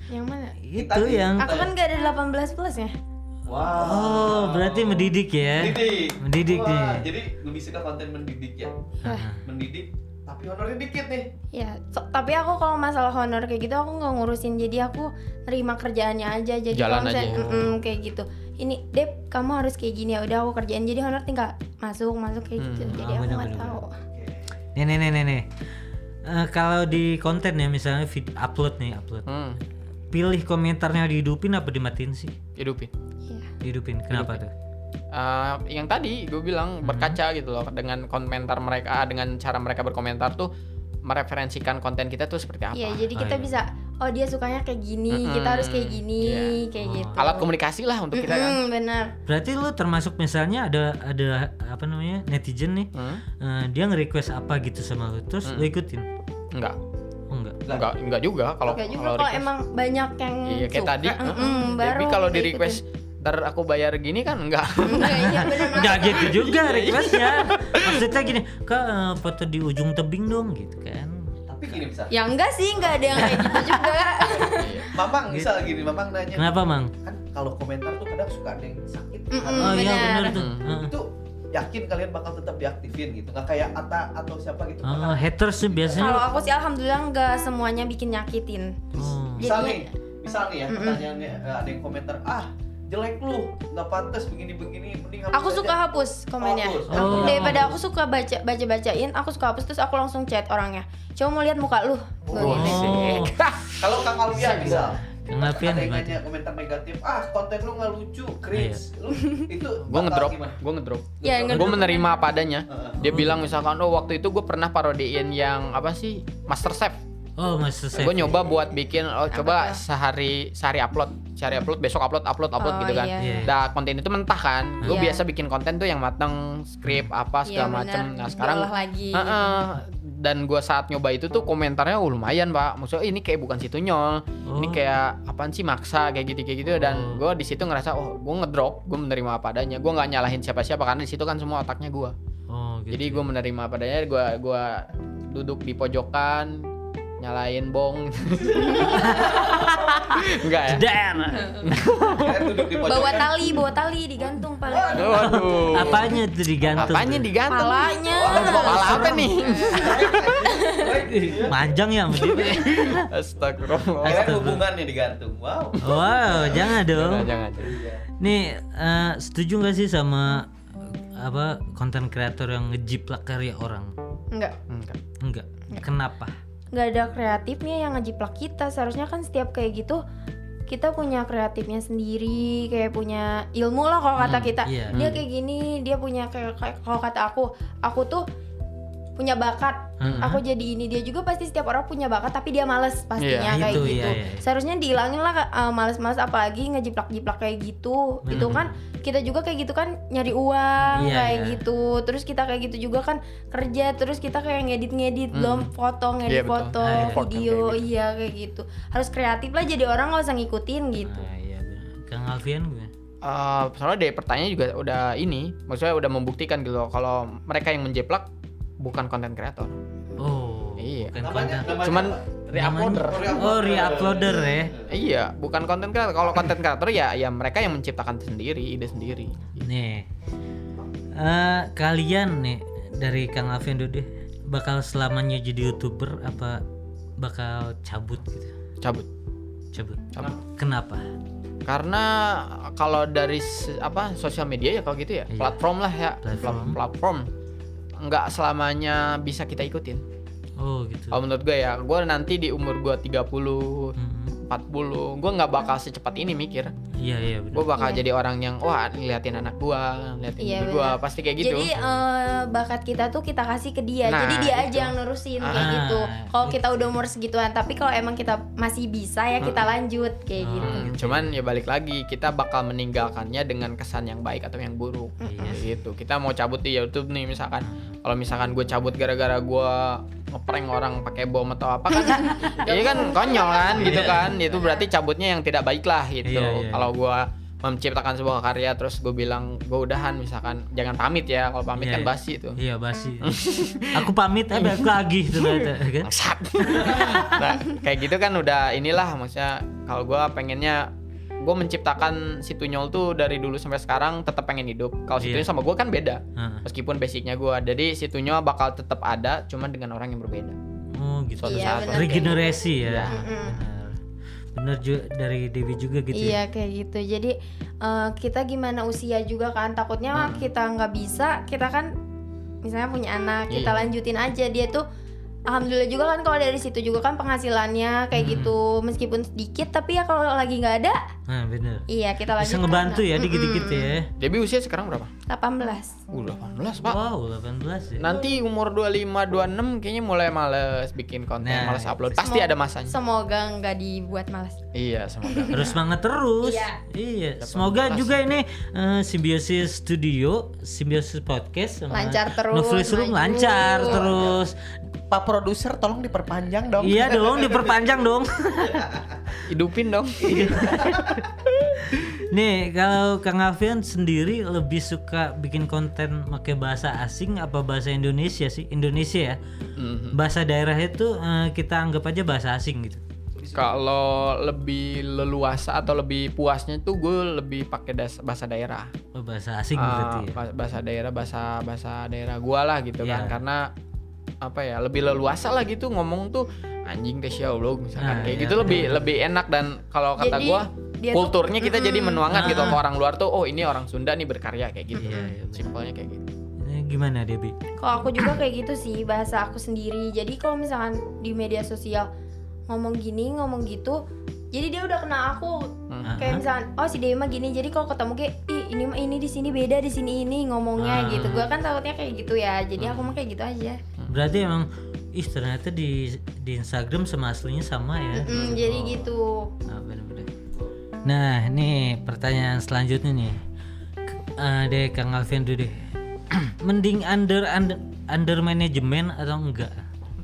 yang mana itu Tadi. yang aku kan gak ada 18 plus ya Wow. Oh, berarti mendidik ya. Mendidik. Mendidik Wah, nih. Jadi lebih suka konten mendidik ya. Ah, Mendidik tapi honornya dikit nih. Ya, so- tapi aku kalau masalah honor kayak gitu aku nggak ngurusin jadi aku nerima kerjaannya aja jadi Jalan aja. mm-mm, kayak gitu ini Dep kamu harus kayak gini ya udah aku kerjain jadi honor tinggal masuk masuk kayak gitu Hmm. jadi Oh, aku nggak tahu Nih nih nih nih. nih. Eh, kalau di konten ya misalnya vid- upload nih upload. Hmm, Pilih komentarnya dihidupin apa dimatiin sih? hidupin. Iya. Dihidupin. Kenapa tuh? Eh, yang tadi gue bilang berkaca gitu loh dengan komentar mereka, dengan cara mereka berkomentar tuh mereferensikan konten kita tuh seperti apa. Iya, jadi Oh, kita iya. bisa oh dia sukanya kayak gini Mm-mm. kita harus kayak gini Iya. kayak Oh. gitu Alat komunikasi lah untuk kita kan. Benar Berarti lu termasuk misalnya ada ada apa namanya netizen nih, Hmm? eh, dia nge-request apa gitu sama lu, terus lu ikutin? Enggak, Oh enggak. enggak, enggak juga kalau Gak juga kalau kalau emang banyak yang Iya kayak suka, tadi. mm-mm, mm-mm. baru Tapi kalau di request ntar aku bayar gini kan enggak. <laughs> Enggak, iya benar Enggak gitu juga requestnya. Maksudnya gini, kak eh, foto di ujung tebing dong gitu kan. Tapi gini bisa. Ya enggak sih, enggak ada yang kayak gitu juga. <laughs> Iya. Mamang misal gini, Mamang nanya. Kenapa mang? Kan kalau komentar tuh kadang suka ada yang sakit. Mm-mm. hati. Oh iya benar. benar tuh. Hmm. Heeh. Itu yakin kalian bakal tetap diaktifin gitu. Nggak kayak Ata atau siapa gitu. Oh, bakal- haters sih Kalau biasanya. aku sih alhamdulillah enggak semuanya bikin nyakitin. Oh. misal Jadi- nih, misal nih ya pertanyaannya eh, ada yang komentar, ah jelek lu, nggak pantas begini-begini, mending hapus Aku aja." suka hapus komennya. hapus. Aku- Oh. Daripada aku suka baca baca bacain, aku suka hapus terus aku langsung chat orangnya. Coba mau lihat muka lu. Oh. gitu. Oh. <laughs> Kalau Kang Alfian misal, Kang Alfian ada yang gimana? nanya komentar negatif, ah konten lu nggak lucu, cringe, lu itu <laughs> gue ngedrop, gimana? gue ngedrop. Ya, Ngedrop. ngedrop. Gue menerima apa adanya. Dia bilang misalkan, oh waktu itu gue pernah parodiin yang apa sih Master Chef. Oh, Master Chef. Gue nyoba buat bikin, oh coba tuh? sehari sehari upload, sehari upload, besok upload, upload, upload Oh, gitu kan. iya. Iya. Nah konten itu mentah kan. Gue Iya. biasa bikin konten tuh yang mateng, skrip apa Iya, segala macem. benar. Nah sekarang Diolah lagi. Heeh. dan gue saat nyoba itu tuh komentarnya oh, lumayan pak. Maksudnya "Ih, ini kayak bukan situ nyol. Oh. Ini kayak apaan sih maksa kayak gitu kayak gitu dan gue di situ ngerasa oh gue ngedrop, gue menerima apa adanya. Gue nggak nyalahin siapa-siapa karena di situ kan semua otaknya gue. Oh, gitu. Jadi gue menerima apa adanya. Gue gua duduk di pojokan nyalain bong. <laughs> Enggak ya? Dan Bawa tali, bawa tali digantung paling. Waduh. apanya tuh digantung? Apanya digantung? Palanya. Pala apa nih? Manjang ya. Astagfirullah. Kalian hubungannya digantung. Wow. Wow, jangan dong. Jangan, jangan. Nih, eh, setuju gak sih sama apa konten kreator yang ngejiplak karya orang? Enggak. Enggak. Enggak. Kenapa? Nggak ada kreatifnya yang ngejiplak kita seharusnya kan setiap kayak gitu kita punya kreatifnya sendiri kayak punya ilmu lah kalau kata Hmm, kita iya. dia Hmm. kayak gini dia punya kayak kayak- kalau kata aku aku tuh punya bakat Hmm. aku jadi ini dia juga pasti setiap orang punya bakat tapi dia males pastinya Iya, kayak itu, gitu iya, iya. seharusnya dihilangin lah uh, males-males apalagi ngejiplak-jiplak kayak gitu Bener, itu kan kita juga kayak gitu kan nyari uang Iya, kayak iya. gitu terus kita kayak gitu juga kan kerja terus kita kayak ngedit-ngedit Hmm. belum foto Iya, ngedit betul. foto Ah, iya. video iya kayak gitu harus kreatif lah jadi orang nggak usah ngikutin gitu Nah, iya bener. Kang Alfian gue. Eh, soalnya dari pertanyaan juga udah ini, maksudnya udah membuktikan gitu loh, kalau mereka yang menjeplak bukan konten kreator. Oh, Iya. bukan Namanya, konten. namanya Cuman apa? Re-uploader. Oh, re-uploader ya. Iya, bukan konten kreator. Kalau konten kreator ya ya mereka yang menciptakan sendiri, ide sendiri. Nih. eh, kalian nih dari Kang Alvin deh bakal selamanya jadi YouTuber apa bakal cabut gitu? Cabut. Cabut. Cabut. Kenapa? Karena kalau dari apa sosial media ya kalau gitu ya, Iya. platform lah ya, Platform. Pla- platform. Nggak selamanya bisa kita ikutin. Oh, gitu. Kalau menurut gue ya, gue nanti di umur gue 30, Mhm. 40, gue nggak bakal secepat ini mikir. Iya, iya Gue bakal Iya. jadi orang yang wah ngeliatin anak gue, ngeliatin Iya, gue, pasti kayak gitu. Jadi eh, bakat kita tuh kita kasih ke dia. Nah, Jadi dia itu. aja yang nerusin kayak Ah, gitu. Kalau itu. kita udah umur segituan, tapi kalau emang kita masih bisa ya kita lanjut kayak Oh, gitu. Hmm, cuman ya balik lagi kita bakal meninggalkannya dengan kesan yang baik atau yang buruk Iya. gitu kita mau cabut di YouTube nih misalkan kalau misalkan gue cabut gara-gara gue ngeprank orang pakai bom atau apa kan <laughs> ini kan konyol kan gitu Iya. kan itu berarti cabutnya yang tidak baik lah gitu Iya, iya. kalau gue menciptakan sebuah karya terus gue bilang gue udahan misalkan jangan pamit ya kalau pamit Iya, kan iya. basi tuh Iya, basi. <laughs> aku pamit eh aku lagi gitu <laughs> kan. Nah, kayak gitu kan udah inilah maksudnya kalau gua pengennya gue menciptakan si Tunyol tuh dari dulu sampai sekarang tetap pengen hidup. Kalau si Iya. Tunyol sama gue kan beda. Heeh. Meskipun basicnya gue, jadi si Tunyol bakal tetap ada, cuman dengan orang yang berbeda. Oh, gitu. Suatu Iya, saat. Regenerasi ya. Mm-mm. Benar. Benar juga dari Dewi juga gitu. ya. Iya kayak gitu. Jadi eh, kita gimana usia juga kan takutnya kita nggak bisa, kita kan misalnya punya anak, kita Iya. lanjutin aja dia tuh Alhamdulillah juga kan kalau dari situ juga kan penghasilannya kayak Hmm. gitu meskipun sedikit tapi ya kalau lagi nggak ada Nah, benar. iya kita lanjut Bisa ngebantu ya dikit-dikit ya. Debbie usia sekarang berapa? 18 Uh, 18 pak. Wow, 18 ya. Nanti umur 25, 26 kayaknya mulai males bikin konten, Nah, males upload. Pasti ada masanya. Semoga nggak dibuat malas. Iya, semoga. <laughs> Harus semangat terus. Iya. Iya. Semoga juga ini eh, Simbiosis Studio, Simbiosis Podcast sama Lancar terus, Novelis Room lancar terus. Pak produser tolong diperpanjang dong. Iya dong, diperpanjang dong. <laughs> Hidupin dong. Nih, kalau Kang Alfian sendiri lebih suka bikin konten pakai bahasa asing apa bahasa Indonesia sih? Indonesia ya. Mhm. Bahasa daerah itu eh, kita anggap aja bahasa asing gitu. Kalau lebih leluasa atau lebih puasnya tuh gue lebih pakai bahasa daerah. Oh, bahasa asing Ah, berarti ya. ba- bahasa daerah bahasa bahasa daerah gua lah gitu Iya. kan karena apa ya lebih leluasa lah gitu ngomong tuh anjing teh lo misalkan Nah, kayak iya, gitu lebih lebih enak dan kalau kata Jadi, gua dia tuh- kulturnya kita jadi menuangkan gitu Ah. ke orang luar tuh oh ini orang Sunda nih berkarya kayak gitu Iya, iya, simpelnya kayak gitu gimana Debi? Kalau aku juga kayak gitu sih bahasa aku sendiri. Jadi kalau misalkan di media sosial ngomong gini ngomong gitu, jadi dia udah kenal aku. Hmm. Kayak misalkan oh si Dewi mah gini. Jadi kalau ketemu kayak ih ini mah ini di sini beda di sini ini Ah. ngomongnya gitu. Gua kan takutnya kayak gitu ya. Jadi aku mah kayak gitu aja. Berarti emang ih ternyata di di Instagram sama aslinya sama ya. Mm, jadi gitu. Ah, bener-bener. Nah, nih pertanyaan selanjutnya nih. Eh, deh Kang Alvin dulu deh. <clears throat> Mending under under under manajemen atau enggak?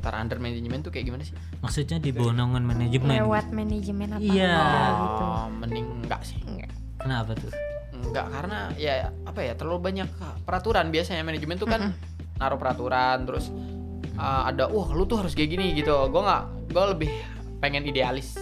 ntar under management tuh kayak gimana sih Maksudnya di bonongan manajemen. Lewat manajemen apa Iya. enggak gitu. oh, mending enggak sih Kenapa tuh? Enggak karena ya apa ya terlalu banyak peraturan biasanya manajemen tuh kan naruh peraturan terus uh, ada wah lu tuh harus kayak gini gitu gue nggak gue lebih pengen idealis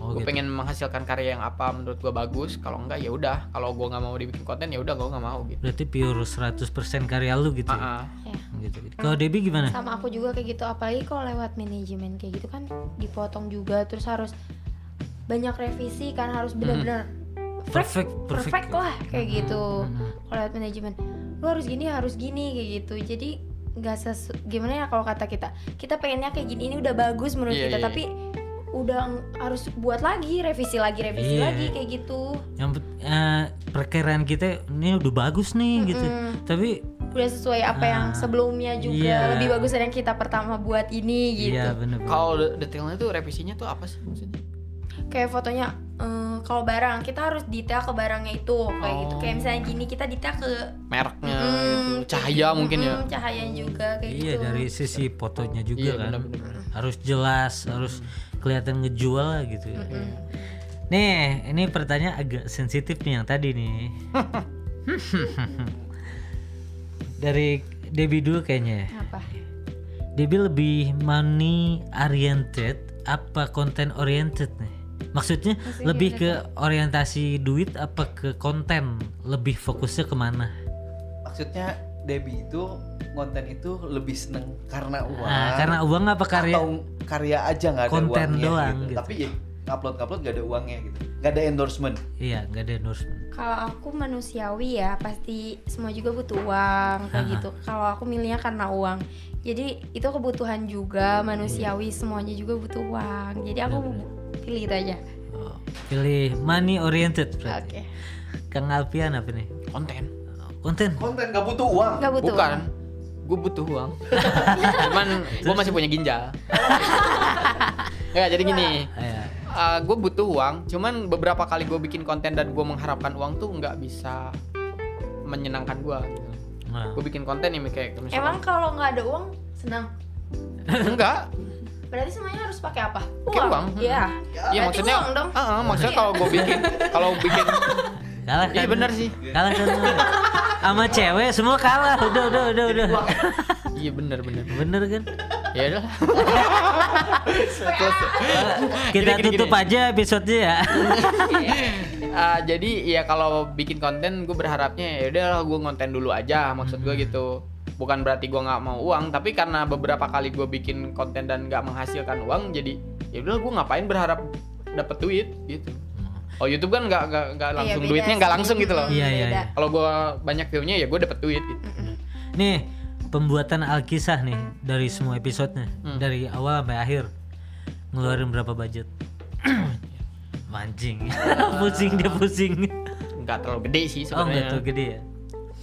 Oh, gue gitu. pengen menghasilkan karya yang apa menurut gue bagus kalau enggak ya udah kalau gue nggak mau dibikin konten ya udah gue nggak mau gitu Berarti pure 100% karya lu gitu. Ah, ah. Ya. Gitu. gitu. Kalau Debbie gimana? Sama aku juga kayak gitu. Apalagi kalau lewat manajemen kayak gitu kan dipotong juga terus harus banyak revisi kan harus benar-benar Perfect, perfect, perfect. lah kayak gitu. Hmm. Kalau lewat manajemen, lu harus gini harus gini kayak gitu. Jadi nggak sesu gimana ya kalau kata kita kita pengennya kayak gini ini udah bagus menurut Iya, kita iya, tapi udah harus buat lagi revisi lagi revisi Iya. lagi kayak gitu Yang eh, perkiraan kita ini udah bagus nih gitu. Mm-mm. Tapi udah sesuai apa yang Ah, sebelumnya juga iya. lebih bagus dari yang kita pertama buat ini gitu iya bener kalau de- detailnya tuh revisinya tuh apa sih maksudnya kayak fotonya eh, kalau barang kita harus detail ke barangnya itu kayak gitu Oh. kayak misalnya gini kita detail ke mereknya Mm, gitu cahaya mungkin ya mm, cahaya juga kayak Iya gitu dari sisi fotonya juga Iya, kan harus jelas harus kelihatan ngejual lah gitu. ya. Mm-mm. Nih ini pertanyaan agak sensitif nih yang tadi nih. <laughs> dari Debbie dulu kayaknya. ya. apa Debbie lebih money oriented apa konten oriented nih? Maksudnya Maksudnya lebih ke orientasi duit apa ke konten? Lebih fokusnya ke mana? Maksudnya Debbie itu konten itu lebih seneng karena uang. Nah, karena uang apa karya? atau karya aja nggak ada Konten uangnya doang gitu. gitu. Tapi ya upload upload gak ada uangnya gitu. Gak ada endorsement. Iya, nggak ada endorsement. Kalau aku manusiawi ya pasti semua juga butuh uang kayak gitu. Kalau aku milihnya karena uang. Jadi itu kebutuhan juga manusiawi semuanya juga butuh uang. Jadi aku pilih itu aja. Oh, pilih money oriented Oke. berarti. Kang Alpian apa nih? konten Konten. Konten gak butuh uang. Nggak butuh bukan uang. gue butuh uang <laughs> cuman gue masih punya ginjal <laughs> ya jadi gini Ayo. gue butuh uang cuman beberapa kali gue bikin konten dan gue mengharapkan uang tuh nggak bisa menyenangkan gue gitu. Nah, gue bikin konten nih kayak misalkan Emang kalau nggak ada uang senang? <laughs> enggak Berarti semuanya harus pakai apa? Pakai uang. Iya. Iya Berarti maksudnya, uang dong. Ah, ah, maksudnya kalau gue bikin, <laughs> kalau bikin, kalah iya kan? benar sih, Kalah kan? Sama cewek semua kalah. Udah, udah, udah, udah. iya benar benar, Bener kan? ya udah, <laughs> Kita Gini, gini, tutup gini. aja episode ya. Ah, jadi ya kalau bikin konten gue berharapnya ya udah gue konten dulu aja, maksud gue gitu. Bukan berarti gue nggak mau uang, tapi karena beberapa kali gue bikin konten dan nggak menghasilkan uang, jadi ya udah gue ngapain berharap dapat duit gitu. Oh YouTube kan nggak nggak nggak Iya, langsung beda duitnya nggak langsung gitu loh. Iya, iya, iya. Kalau gue banyak viewnya ya gue dapet duit gitu. Nih, pembuatan Alkisah nih dari semua episodenya, Hmm. dari awal sampai akhir. Ngeluarin berapa budget? <clears throat> Mancing. <laughs> pusing dia pusing. Nggak terlalu gede sih Oh, sebenarnya. tuh gede ya.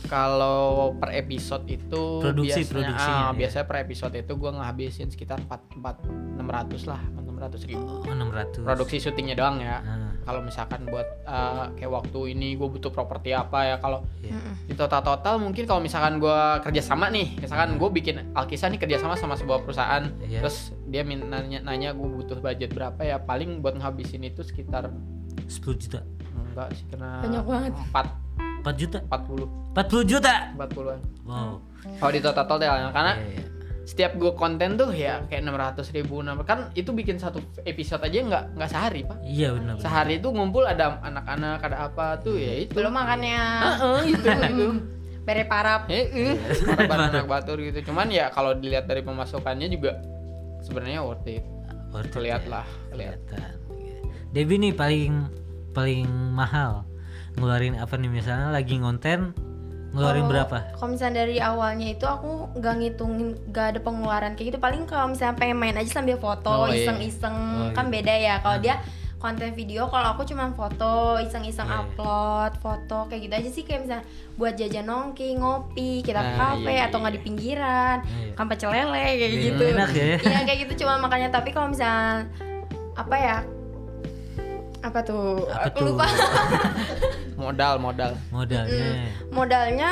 Kalau per episode itu Produksi- biasanya, produksinya, ah, ya. biasanya per episode itu gue ngabisin sekitar 4 4 600 lah, 600 ribu. Oh, 600. Produksi syutingnya doang ya. Ah, Kalau misalkan buat eh, kayak waktu ini gue butuh properti apa ya kalau iya. di total total mungkin kalau misalkan gue kerjasama nih, misalkan gue bikin Alkisah nih kerjasama sama sebuah perusahaan, Iya. terus dia nanya nanya gue butuh budget berapa ya paling buat ngabisin itu sekitar 10 juta. enggak sih kena Banyak banget. 4 4 juta. 40 40 juta. 40-an. Wow. Kalau di total total karena Iya, iya. Setiap gue konten tuh ya kayak 600 ribu kan itu bikin satu episode aja nggak nggak sehari pak Iya benar. sehari itu ngumpul ada anak-anak ada apa tuh ya itu Belum makannya. Heeh, <laughs> itu itu Bere parap. eh eh, para anak batur gitu cuman ya kalau dilihat dari pemasukannya juga sebenarnya worth it Worth it Kelihatan ya. lah, kelihatan. Kelihatan. Debbie nih paling paling mahal ngeluarin apa nih misalnya lagi ngonten ngeluarin Kalau- berapa? Kalau misalnya dari awalnya itu aku nggak ngitungin gak ada pengeluaran kayak gitu. Paling kalau misalnya pengen main aja sambil foto, Oh, iya. iseng-iseng Oh, kan iya. beda ya. Kalau dia konten video, kalau aku cuma foto, iseng-iseng Iya, iya. upload foto kayak gitu aja sih kayak misalnya buat jajan nongki, ngopi, kita ke Nah, kafe iya, atau nggak iya. di pinggiran, Iya. kan pecel lele kayak Iya, gitu. enak ya. Iya kayak gitu cuma makanya tapi kalau misalnya apa ya? Apa tuh? Apa aku tuh? lupa. <laughs> modal modal Modalnya. modalnya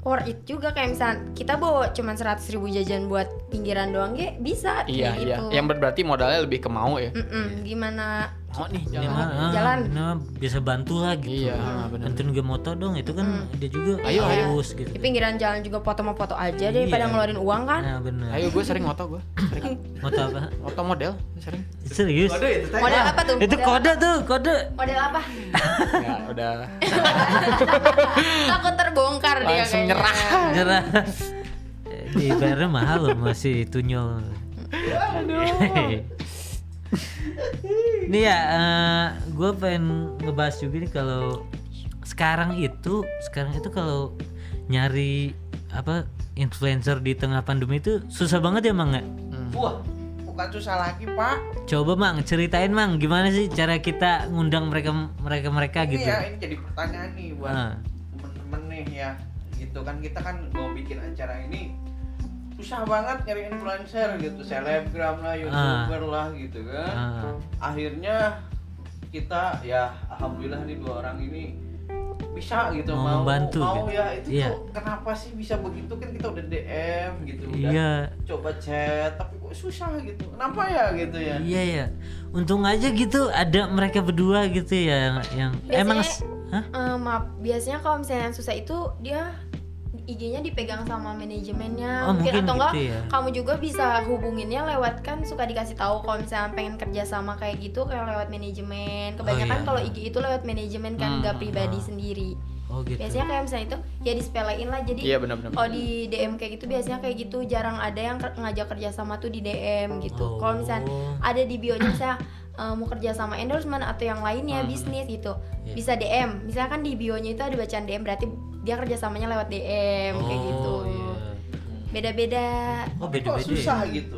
worth it juga kayak misalnya kita bawa cuma 100 ribu jajan buat pinggiran doang ya bisa iya kayak iya gitu. yang berarti modalnya lebih ke mau ya Mm-mm, gimana mau nih Ini jalan mah, ah, Jalan. ini mah bisa bantu lah gitu. Iya, benar. Bantuin gue moto dong, itu kan dia juga Ayo, ayo. haus gitu. di pinggiran jalan juga foto mau foto aja daripada Iya. ngeluarin uang kan Nah, bener. ayo gue sering moto gue sering Moto apa? moto model sering Serius? Waduh itu model apa tuh Itu kode tuh, kode. model apa ya udah takut terbongkar dia Langsung kayaknya. nyerah. Nyerah. Di bayarnya mahal loh masih tunyol. <laughs> Nih ya, gue pengen ngebahas juga nih kalau sekarang itu, sekarang itu kalau nyari apa influencer di tengah pandemi itu susah banget ya mang ya? Hmm. Wah, bukan susah lagi pak. Coba mang ceritain mang gimana sih cara kita ngundang mereka mereka mereka Ini gitu? ya ini jadi pertanyaan nih buat Ah. temen-temen nih ya. Gitu kan kita kan mau bikin acara ini susah banget nyari influencer gitu, selebgram lah, youtuber lah gitu kan. Ah. Akhirnya kita ya alhamdulillah nih dua orang ini bisa gitu Mau mau membantu mau gitu. ya itu Iya. tuh kenapa sih bisa begitu kan kita udah DM gitu udah Iya. coba chat tapi kok susah gitu kenapa ya gitu ya Iya ya, untung aja gitu ada mereka berdua gitu ya yang Biasanya- emang? Eh, maaf biasanya kalau misalnya yang susah itu dia IG-nya dipegang sama manajemennya Oh, mungkin, mungkin atau enggak gitu ya. kamu juga bisa hubunginnya lewat kan suka dikasih tahu kalau misalnya pengen kerja sama kayak gitu kayak lewat manajemen kebanyakan iya. kalau IG itu lewat manajemen kan Hmm, nggak pribadi ah. sendiri Oh gitu. biasanya kayak misalnya itu ya disepelein lah jadi Iya benar-benar. kalau di DM kayak gitu biasanya kayak gitu jarang ada yang ngajak kerja sama tuh di DM gitu kalau misalnya Oh. ada di bio-nya misalnya eh, mau kerja sama endorsement atau yang lainnya Hmm. bisnis gitu Iya. bisa DM misalnya kan di bio-nya itu ada bacaan DM berarti dia kerjasamanya lewat DM kayak gitu Oh, iya. beda-beda Oh Tapi kok beda-beda. susah ya? gitu.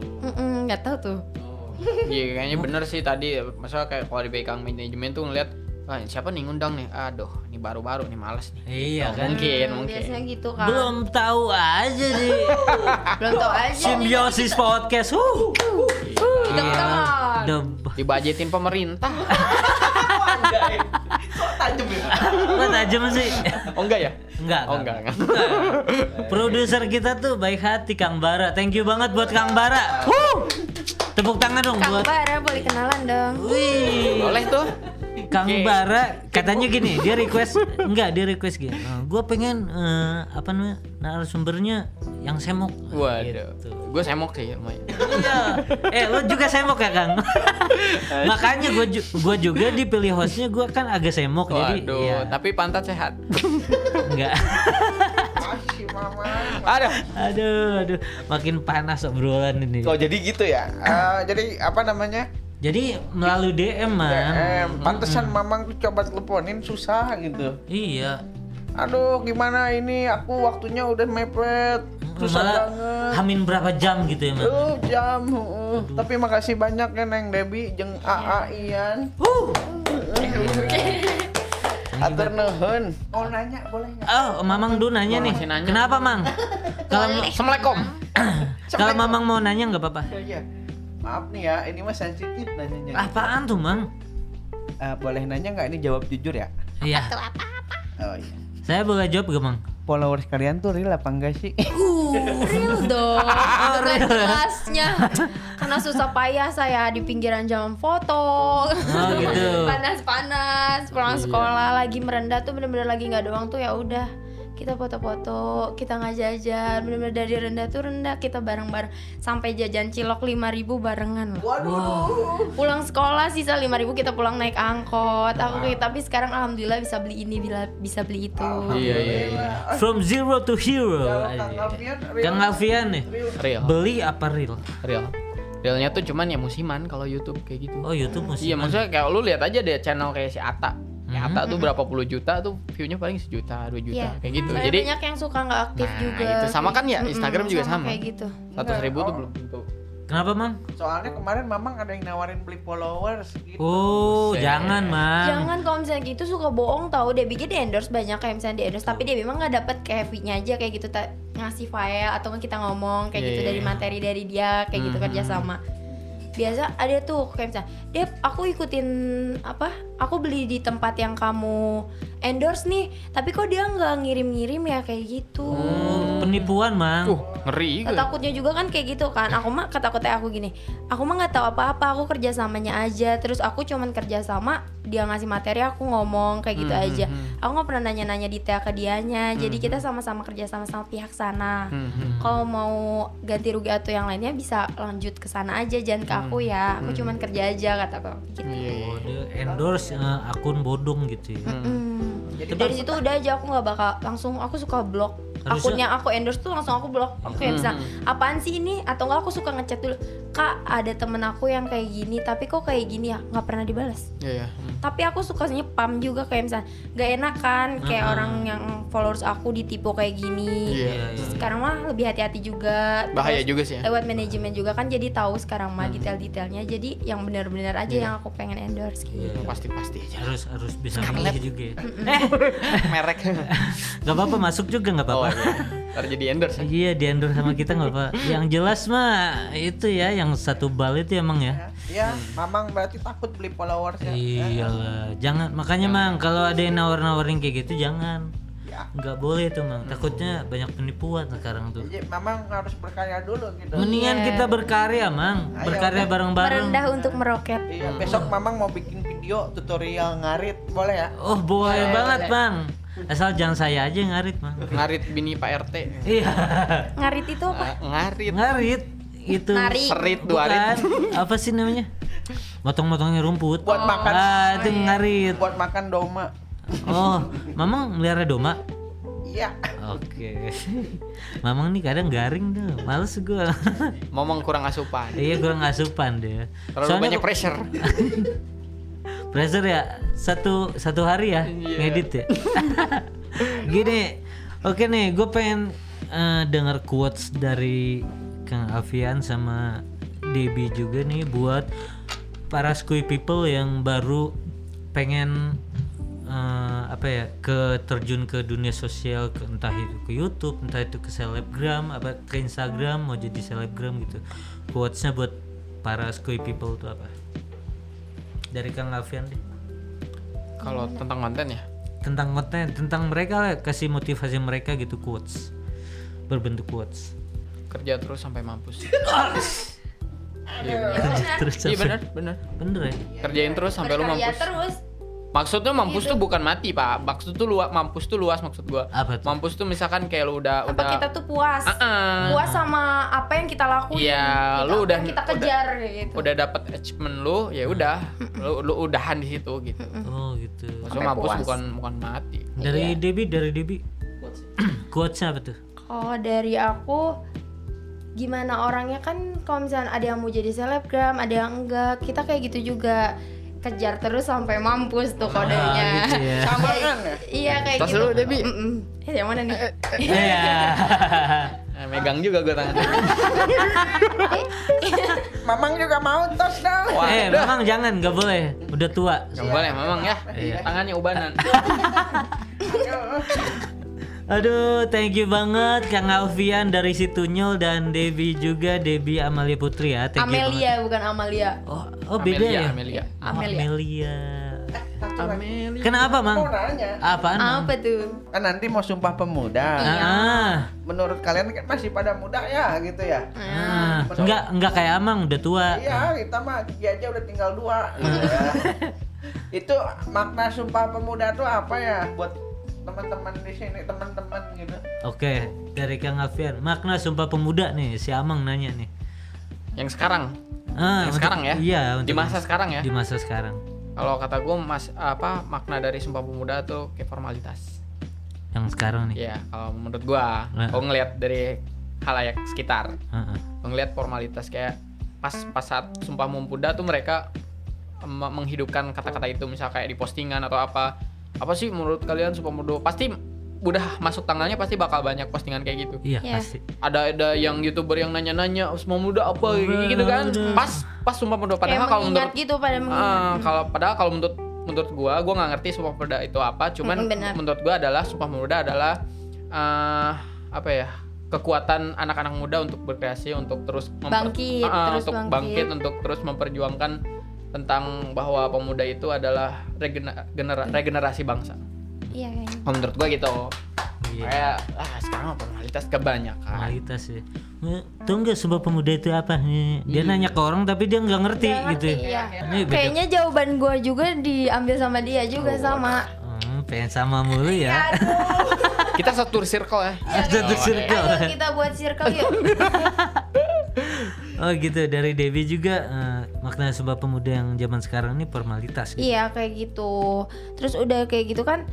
Nggak tahu tuh Oh. Iya kayaknya bener sih tadi Masalah kayak kalau dipegang manajemen tuh ngeliat Wah siapa nih ngundang nih Aduh ini baru-baru nih males nih Iya kan. Mungkin Hmm, mungkin biasanya gitu kan Belum tahu aja nih. <laughs> belum tahu aja nih. Simbiosis podcast. Huh. Uh, teman. Udah Dibajetin pemerintah. <laughs> Kok tajam ya? Apa tajam sih? Oh enggak ya? Enggak. Oh enggak, enggak. <laughs> Produser kita tuh baik hati Kang Bara. Thank you banget buat Kang Bara. Tepuk tangan dong Kang buat Bara boleh kenalan dong Wih. Boleh tuh Kang Oke. Bara katanya gini, dia request <laughs> enggak, dia request gini. "Eh, gua pengen eh, apa namanya? narasumbernya yang semok. Waduh Gitu. Gue semok sih lumayan Iya. Eh, lo juga semok ya, Kang? <laughs> Makanya gua ju- gua juga dipilih hostnya gua kan agak semok jadi Waduh ya, Tapi pantat sehat enggak. Masih mama. Aduh aduh, aduh, makin panas obrolan ini. Oh jadi gitu ya? Eh, jadi apa namanya? Jadi melalui DM, Man. DM. Pantesan mamang tuh coba teleponin susah gitu. Iya. Aduh gimana ini aku waktunya udah mepet. Susah Malah banget. hamin berapa jam gitu ya, Man? Aduh jam. uh. Tapi makasih banyak ya Neng Debi jeung AA Ian. Huh. Atur nuhun. Oh nanya boleh nggak? Oh, Mamang dulu nanya Oh, nih. nanya. Kenapa, Mang? <laughs> <clears throat> Kalau Assalamualaikum kalau Mamang mau nanya nggak apa-apa. Oh, iya. Maaf nih ya, ini mah sensitif nanyanya. Apaan tuh, Mang? Eh, boleh nanya nggak ini jawab jujur ya? Iya. Oh iya. Saya boleh jawab gak, Mang? Followers kalian tuh real apa enggak sih? <laughs> Uh, real dong <laughs> dengan jelasnya karena susah payah saya di pinggiran jalan foto Oh, gitu. <laughs> panas-panas pulang sekolah lagi merendah tuh bener-bener lagi nggak doang tuh ya udah kita foto-foto kita nggak jajan bener-bener dari rendah tuh rendah kita bareng-bareng sampai jajan cilok 5000 barengan loh Waduh. pulang sekolah sisa 5000 kita pulang naik angkot aku kayak tapi sekarang alhamdulillah bisa beli ini bila bisa beli itu Iya iya iya From zero to hero. Kang. Alfian nih. Real Beli apa real? Real Realnya tuh cuman ya musiman kalau YouTube kayak gitu Oh, YouTube Iya musiman. maksudnya kayak lu lihat aja deh channel kayak si Ata Kayak Hmm. Tuh berapa puluh juta tuh view-nya paling sejuta, dua juta Iya. kayak gitu. Soalnya Jadi banyak yang suka nggak aktif Nah, juga. itu sama kan ya, Instagram juga sama. Kayak gitu. seratus ribu tuh Oh. belum tentu. Kenapa, Mang? Soalnya kemarin Mamang ada yang nawarin beli followers gitu. Oh, Buset. jangan, Mang. Jangan kalau misalnya gitu suka bohong tahu deh bikin di endorse banyak kayak misalnya di endorse tapi dia memang nggak dapet kayak fee-nya aja kayak gitu ngasih file atau kita ngomong kayak Iya, gitu iya, dari materi dari dia kayak gitu Mhm. Biasa ada tuh kayak misalnya Dep aku ikutin apa aku beli di tempat yang kamu endorse nih tapi kok dia nggak ngirim-ngirim ya? Kayak gitu. Oh, penipuan, Mang. Uh, ngeri takutnya juga kan kayak gitu kan. Aku mah kata kata aku gini aku mah nggak tahu apa-apa aku kerja samanya aja. Terus aku cuman kerja sama dia ngasih materi aku ngomong kayak gitu Hmm, aja. hmm, hmm. aku nggak pernah nanya-nanya detail ke dianya. Jadi kita sama-sama kerja sama sama pihak sana. Hmm, hmm. kalau mau ganti rugi atau yang lainnya bisa lanjut ke sana aja jangan ke aku ya aku cuman kerja aja kata aku gitu Iya, iya. Oh, dia endorse eh, akun bodong gitu ya. Hmm. Jadi dari situ udah aja aku nggak bakal langsung aku suka blok Harusnya- akunnya aku endorse tuh langsung aku blok oke bisa. Apaan sih ini? Atau enggak aku suka ngechat dulu kak ada temen aku yang kayak gini tapi kok kayak gini ya nggak pernah dibalas Iya, iya. Hmm. tapi aku suka nyepam juga kayak misalnya gak enak kan kayak Mm-mm. orang yang followers aku ditipu kayak gini Iya. Iya, iya. sekarang mah lebih hati-hati juga Bahaya Terus juga sih ya. lewat manajemen juga kan jadi tahu sekarang mah detail-detailnya jadi yang benar-benar aja Iya. yang aku pengen endorse gitu Iya. Pasti-pasti aja. Harus harus bisa milih juga ya. <laughs> Merek. Gak apa-apa masuk juga nggak Oh apa-apa. iya. Ntar jadi endorse. ya. Iya di endorse sama kita nggak apa. <laughs> Yang jelas mah itu ya yang satu bal itu emang ya. Ya, Mamang berarti takut beli followers ya. Iyalah, jangan makanya mang kalau ada yang nawar-nawarin kayak gitu jangan. Ya. nggak boleh tuh mang takutnya banyak penipuan sekarang tuh Jadi memang harus berkarya dulu gitu. mendingan kita berkarya mang Ayo. berkarya bareng-bareng Merendah untuk meroket. Iya, besok Mamang mau bikin video tutorial ngarit, boleh ya? oh boleh banget bang asal jangan saya aja yang ngarit mang Ngarit bini Pak RT. iya Ngarit itu apa? Nga- ngarit. ngarit itu Nari. Serit dua bukan rit. <laughs> apa sih namanya motong-motongnya rumput Buat makan. ah itu ngarit Buat makan doma. oh mamang melihara doma Iya. Oke. <laughs> Mamang nih kadang garing tuh, males gua. Momong kurang asupan. iya kurang asupan deh. Terlalu banyak pressure. <laughs> pressure ya satu satu hari ya Iya. ngedit ya. <laughs> Gini, oke nih, gue pengen eh, denger quotes dari Kang Avian sama Debbie juga nih buat para school people yang baru pengen eh, apa ya ke terjun ke dunia sosial ke, entah itu ke YouTube entah itu ke selebgram apa ke Instagram mau jadi selebgram gitu quotesnya buat para school people itu apa dari Kang Avian deh Kalau tentang konten ya. tentang konten tentang mereka lah kasih motivasi mereka gitu quotes berbentuk quotes Kerja terus sampai mampus. <laughs> terus Iya sampai- benar, benar. bener ya Kerjain terus sampai lu mampus. terus. Maksudnya mampus tuh bukan mati, Pak. Maksud tuh luas, mampus tuh luas maksud gua. apa tuh Mampus tuh misalkan kayak lu udah Apa udah kita tuh puas? Ah, ah. Puas sama apa yang kita lakuin. Iya, Kita- lu apa udah- yang kita udah- kejar gitu. udah dapat achievement lu, ya udah. lu lu udahan di situ gitu. oh gitu Maksudnya Sampai mampus puas. bukan bukan mati. dari Iya. Debbie dari Debbie <clears throat> quotesnya apa tuh Oh dari aku gimana orangnya kan kalau misalnya ada yang mau jadi selebgram, ada yang enggak, kita kayak gitu juga kejar terus sampai mampus tuh kodenya. gitu ya. <laughs> Sama kan ya? iya kayak Tas gitu. lu, Debbie. Mm-mm. Eh, yang mana nih? <laughs> Iya. Eh, megang juga gua tangan. <laughs> Mamang juga mau tos dong. Wah, eh, udah. memang jangan, nggak boleh. Udah tua. Gak boleh memang ya. Iya. Tangannya ubanan. Aduh, thank you banget Kang Alfian dari Situnyol dan Debbie juga, Debbie Amalia Putri ya. Thank you banget. Amelia bukan Amalia. Oh, oh beda Amelia, ya? Amelia. Oh, Amelia. Amelia. Amelia. Kenapa, Mang? Mau nanya, Apaan, Mang? Apa tuh? kan nanti mau sumpah pemuda. Iya. Ah, Menurut kalian kan masih pada muda ya gitu ya? ah. enggak enggak kayak Amang udah tua. Iya, kita mah gigi aja udah tinggal dua. gitu ya. Itu makna sumpah pemuda tuh apa ya buat teman-teman di sini, teman-teman gitu. Oke, dari Kang Alfian. Makna Sumpah Pemuda nih, si Amang nanya nih. Yang sekarang. Ah, Yang untuk- sekarang ya? Iya, Di masa sekarang ya? Di masa sekarang. Kalau kata gue mas apa makna dari Sumpah Pemuda tuh kayak formalitas. Yang sekarang nih. Iya, kalau menurut gua, Nah. kalau ngelihat dari halayak sekitar, Heeh. ngelihat formalitas kayak pas pas saat Sumpah Pemuda tuh mereka menghidupkan kata-kata itu misal kayak di postingan atau apa. Apa sih menurut kalian Sumpah Pemuda? Pasti udah masuk tanggalnya pasti bakal banyak postingan kayak gitu. Iya, Iya. pasti. Ada ada yang youtuber yang nanya-nanya Sumpah Pemuda apa kayak gitu kan. Pas pas Sumpah Pemuda padahal Kayak kalau menurut gitu pada. Ah, kalau padahal kalau menurut menurut gua, gua nggak ngerti Sumpah Pemuda itu apa. Cuman benar. menurut gua adalah Sumpah Pemuda adalah eh, apa ya kekuatan anak-anak muda untuk berkreasi, untuk terus Bangkit, Ah, terus untuk bangkit. bangkit, untuk terus memperjuangkan tentang bahwa pemuda itu adalah genera- regenerasi bangsa. Iya kayaknya. Oh, menurut gua gitu. Iya. Kayak ah sekarang formalitas kebanyakan. Kualitas ya. Eh, Tahu nggak Sumpah Pemuda itu apa? Nih, Dia nanya ke orang tapi dia nggak ngerti gitu. ngerti, iya. Ini beda. Kayaknya jawaban gua juga diambil sama dia juga sama. Hmm, pengen sama mulu ya. Aduh. <laughs> Kita satu circle ya. Satu circle. Ayo kita buat circle yuk. <laughs> Oh gitu dari Devi juga eh, makna Sumpah Pemuda yang zaman sekarang ini formalitas. Gitu. Iya kayak gitu. Terus udah kayak gitu kan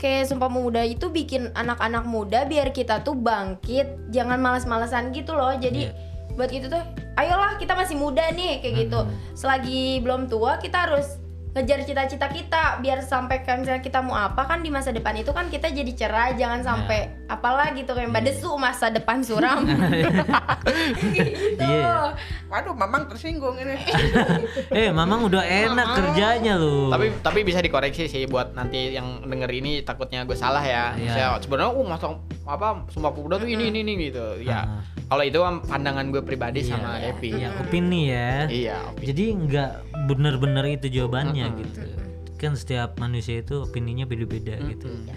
kayak Sumpah Pemuda itu bikin anak-anak muda biar kita tuh bangkit, jangan malas-malesan gitu loh. Jadi buat gitu tuh, ayolah kita masih muda nih kayak gitu. Selagi belum tua kita harus ngejar cita-cita kita biar sampai kan misalnya kita mau apa kan di masa depan itu kan kita jadi cerah jangan sampai apalah gitu kayak mbak desu masa depan suram Kayak <laughs> gitu Iya. Waduh, Mamang tersinggung ini. <laughs> Eh, Mamang udah enak kerjanya lu. tapi tapi bisa dikoreksi sih buat nanti yang denger ini takutnya gue salah ya. Iya. Saya sebenarnya uh masa apa Sumpah Pemuda tuh ini ini ini gitu. Ya. Ah. Kalau itu kan pandangan gue pribadi Iya. sama Epi. Iya, opini ya. Iya, oke. Jadi nggak benar-benar itu jawabannya Mm-mm. gitu. Kan setiap manusia itu opininya beda-beda gitu. Mm-mm.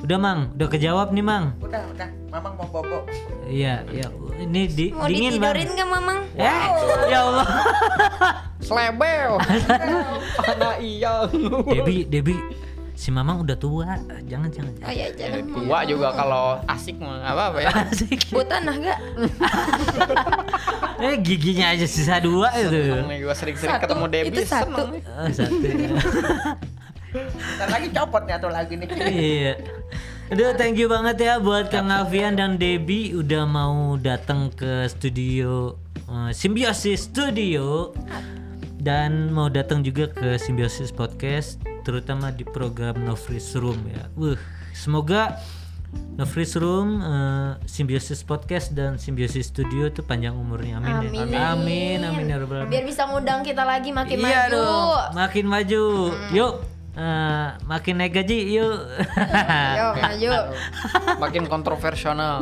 Udah Mang, udah kejawab nih Mang. Udah, udah. Mamang mau bobo. Iya, ya ini di, Mau dingin ditidurin gak mamang? Ya, ya Allah. Slebel. Mana <laughs> iya. Debi, Debi, si Mamang udah tua. Jangan, jangan. Oh ya jangan Tua juga kalau asik mah apa apa ya. Asik. Buat tanah gak? <laughs> Eh giginya aja sisa dua itu. Gua sering-sering ketemu Debbie itu satu. Oh, satu. <laughs> Ntar lagi copot nih atau lagi nih. iya. Aduh, thank you banget ya buat Kang Avian dan Debi udah mau datang ke studio eh, Symbiosis Studio dan mau datang juga ke Symbiosis Podcast terutama di program No Freeze Room ya. Wuh, semoga No Freeze Room, eh, Symbiosis Podcast dan Symbiosis Studio tuh panjang umurnya. Amin. ya. Amin. Amin. Amin ya rabbal alamin. Biar bisa ngundang kita lagi makin iya maju. dong, makin maju. Yuk, eh, makin naik gaji, yuk. <laughs> Yo maju. <laughs> Makin kontroversial.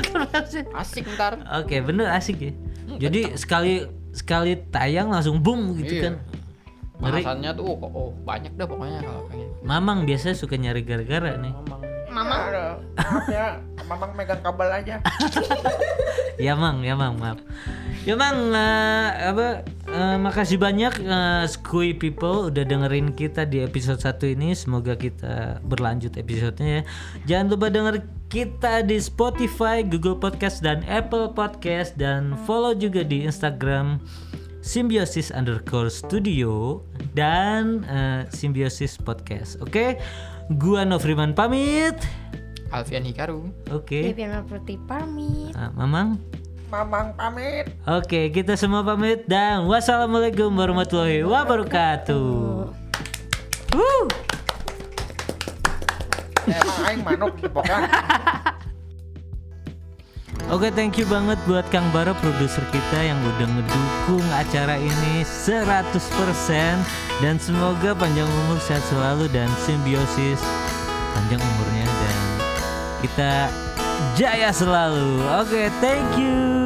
<laughs> Asik ntar. Oke, bener asik ya. Jadi sekali sekali tayang langsung boom gitu Iya. kan. Bahasannya tuh oh, oh, banyak dah pokoknya kalau pengen. Mamang biasa suka nyari gara-gara nih. Mamang. Mamang. Maaf ya. Mamang megang kabel aja. <laughs> Ya mang, ya mang, maaf. Ya mang, eh, apa? eh, makasih banyak eh, Skui People udah dengerin kita di episode 1 ini. Semoga kita berlanjut episodenya ya. Jangan lupa denger kita di Spotify, Google Podcast dan Apple Podcast dan follow juga di Instagram Symbiosis underscore studio dan eh, Symbiosis Podcast. Oke, gua Novriman pamit. Alfian Hikaru. Oke, Biar Putih pamit. Ah, Mamang. Mamang pamit. Oke, kita semua pamit dan wassalamualaikum warahmatullahi wabarakatuh. Wuh. Emang aing manuk pokoknya. <laughs> Oke, thank you banget buat Kang Bara produser kita yang udah ngedukung acara ini 100% dan semoga panjang umur sehat selalu dan simbiosis panjang umurnya dan kita jaya selalu. Oke, thank you.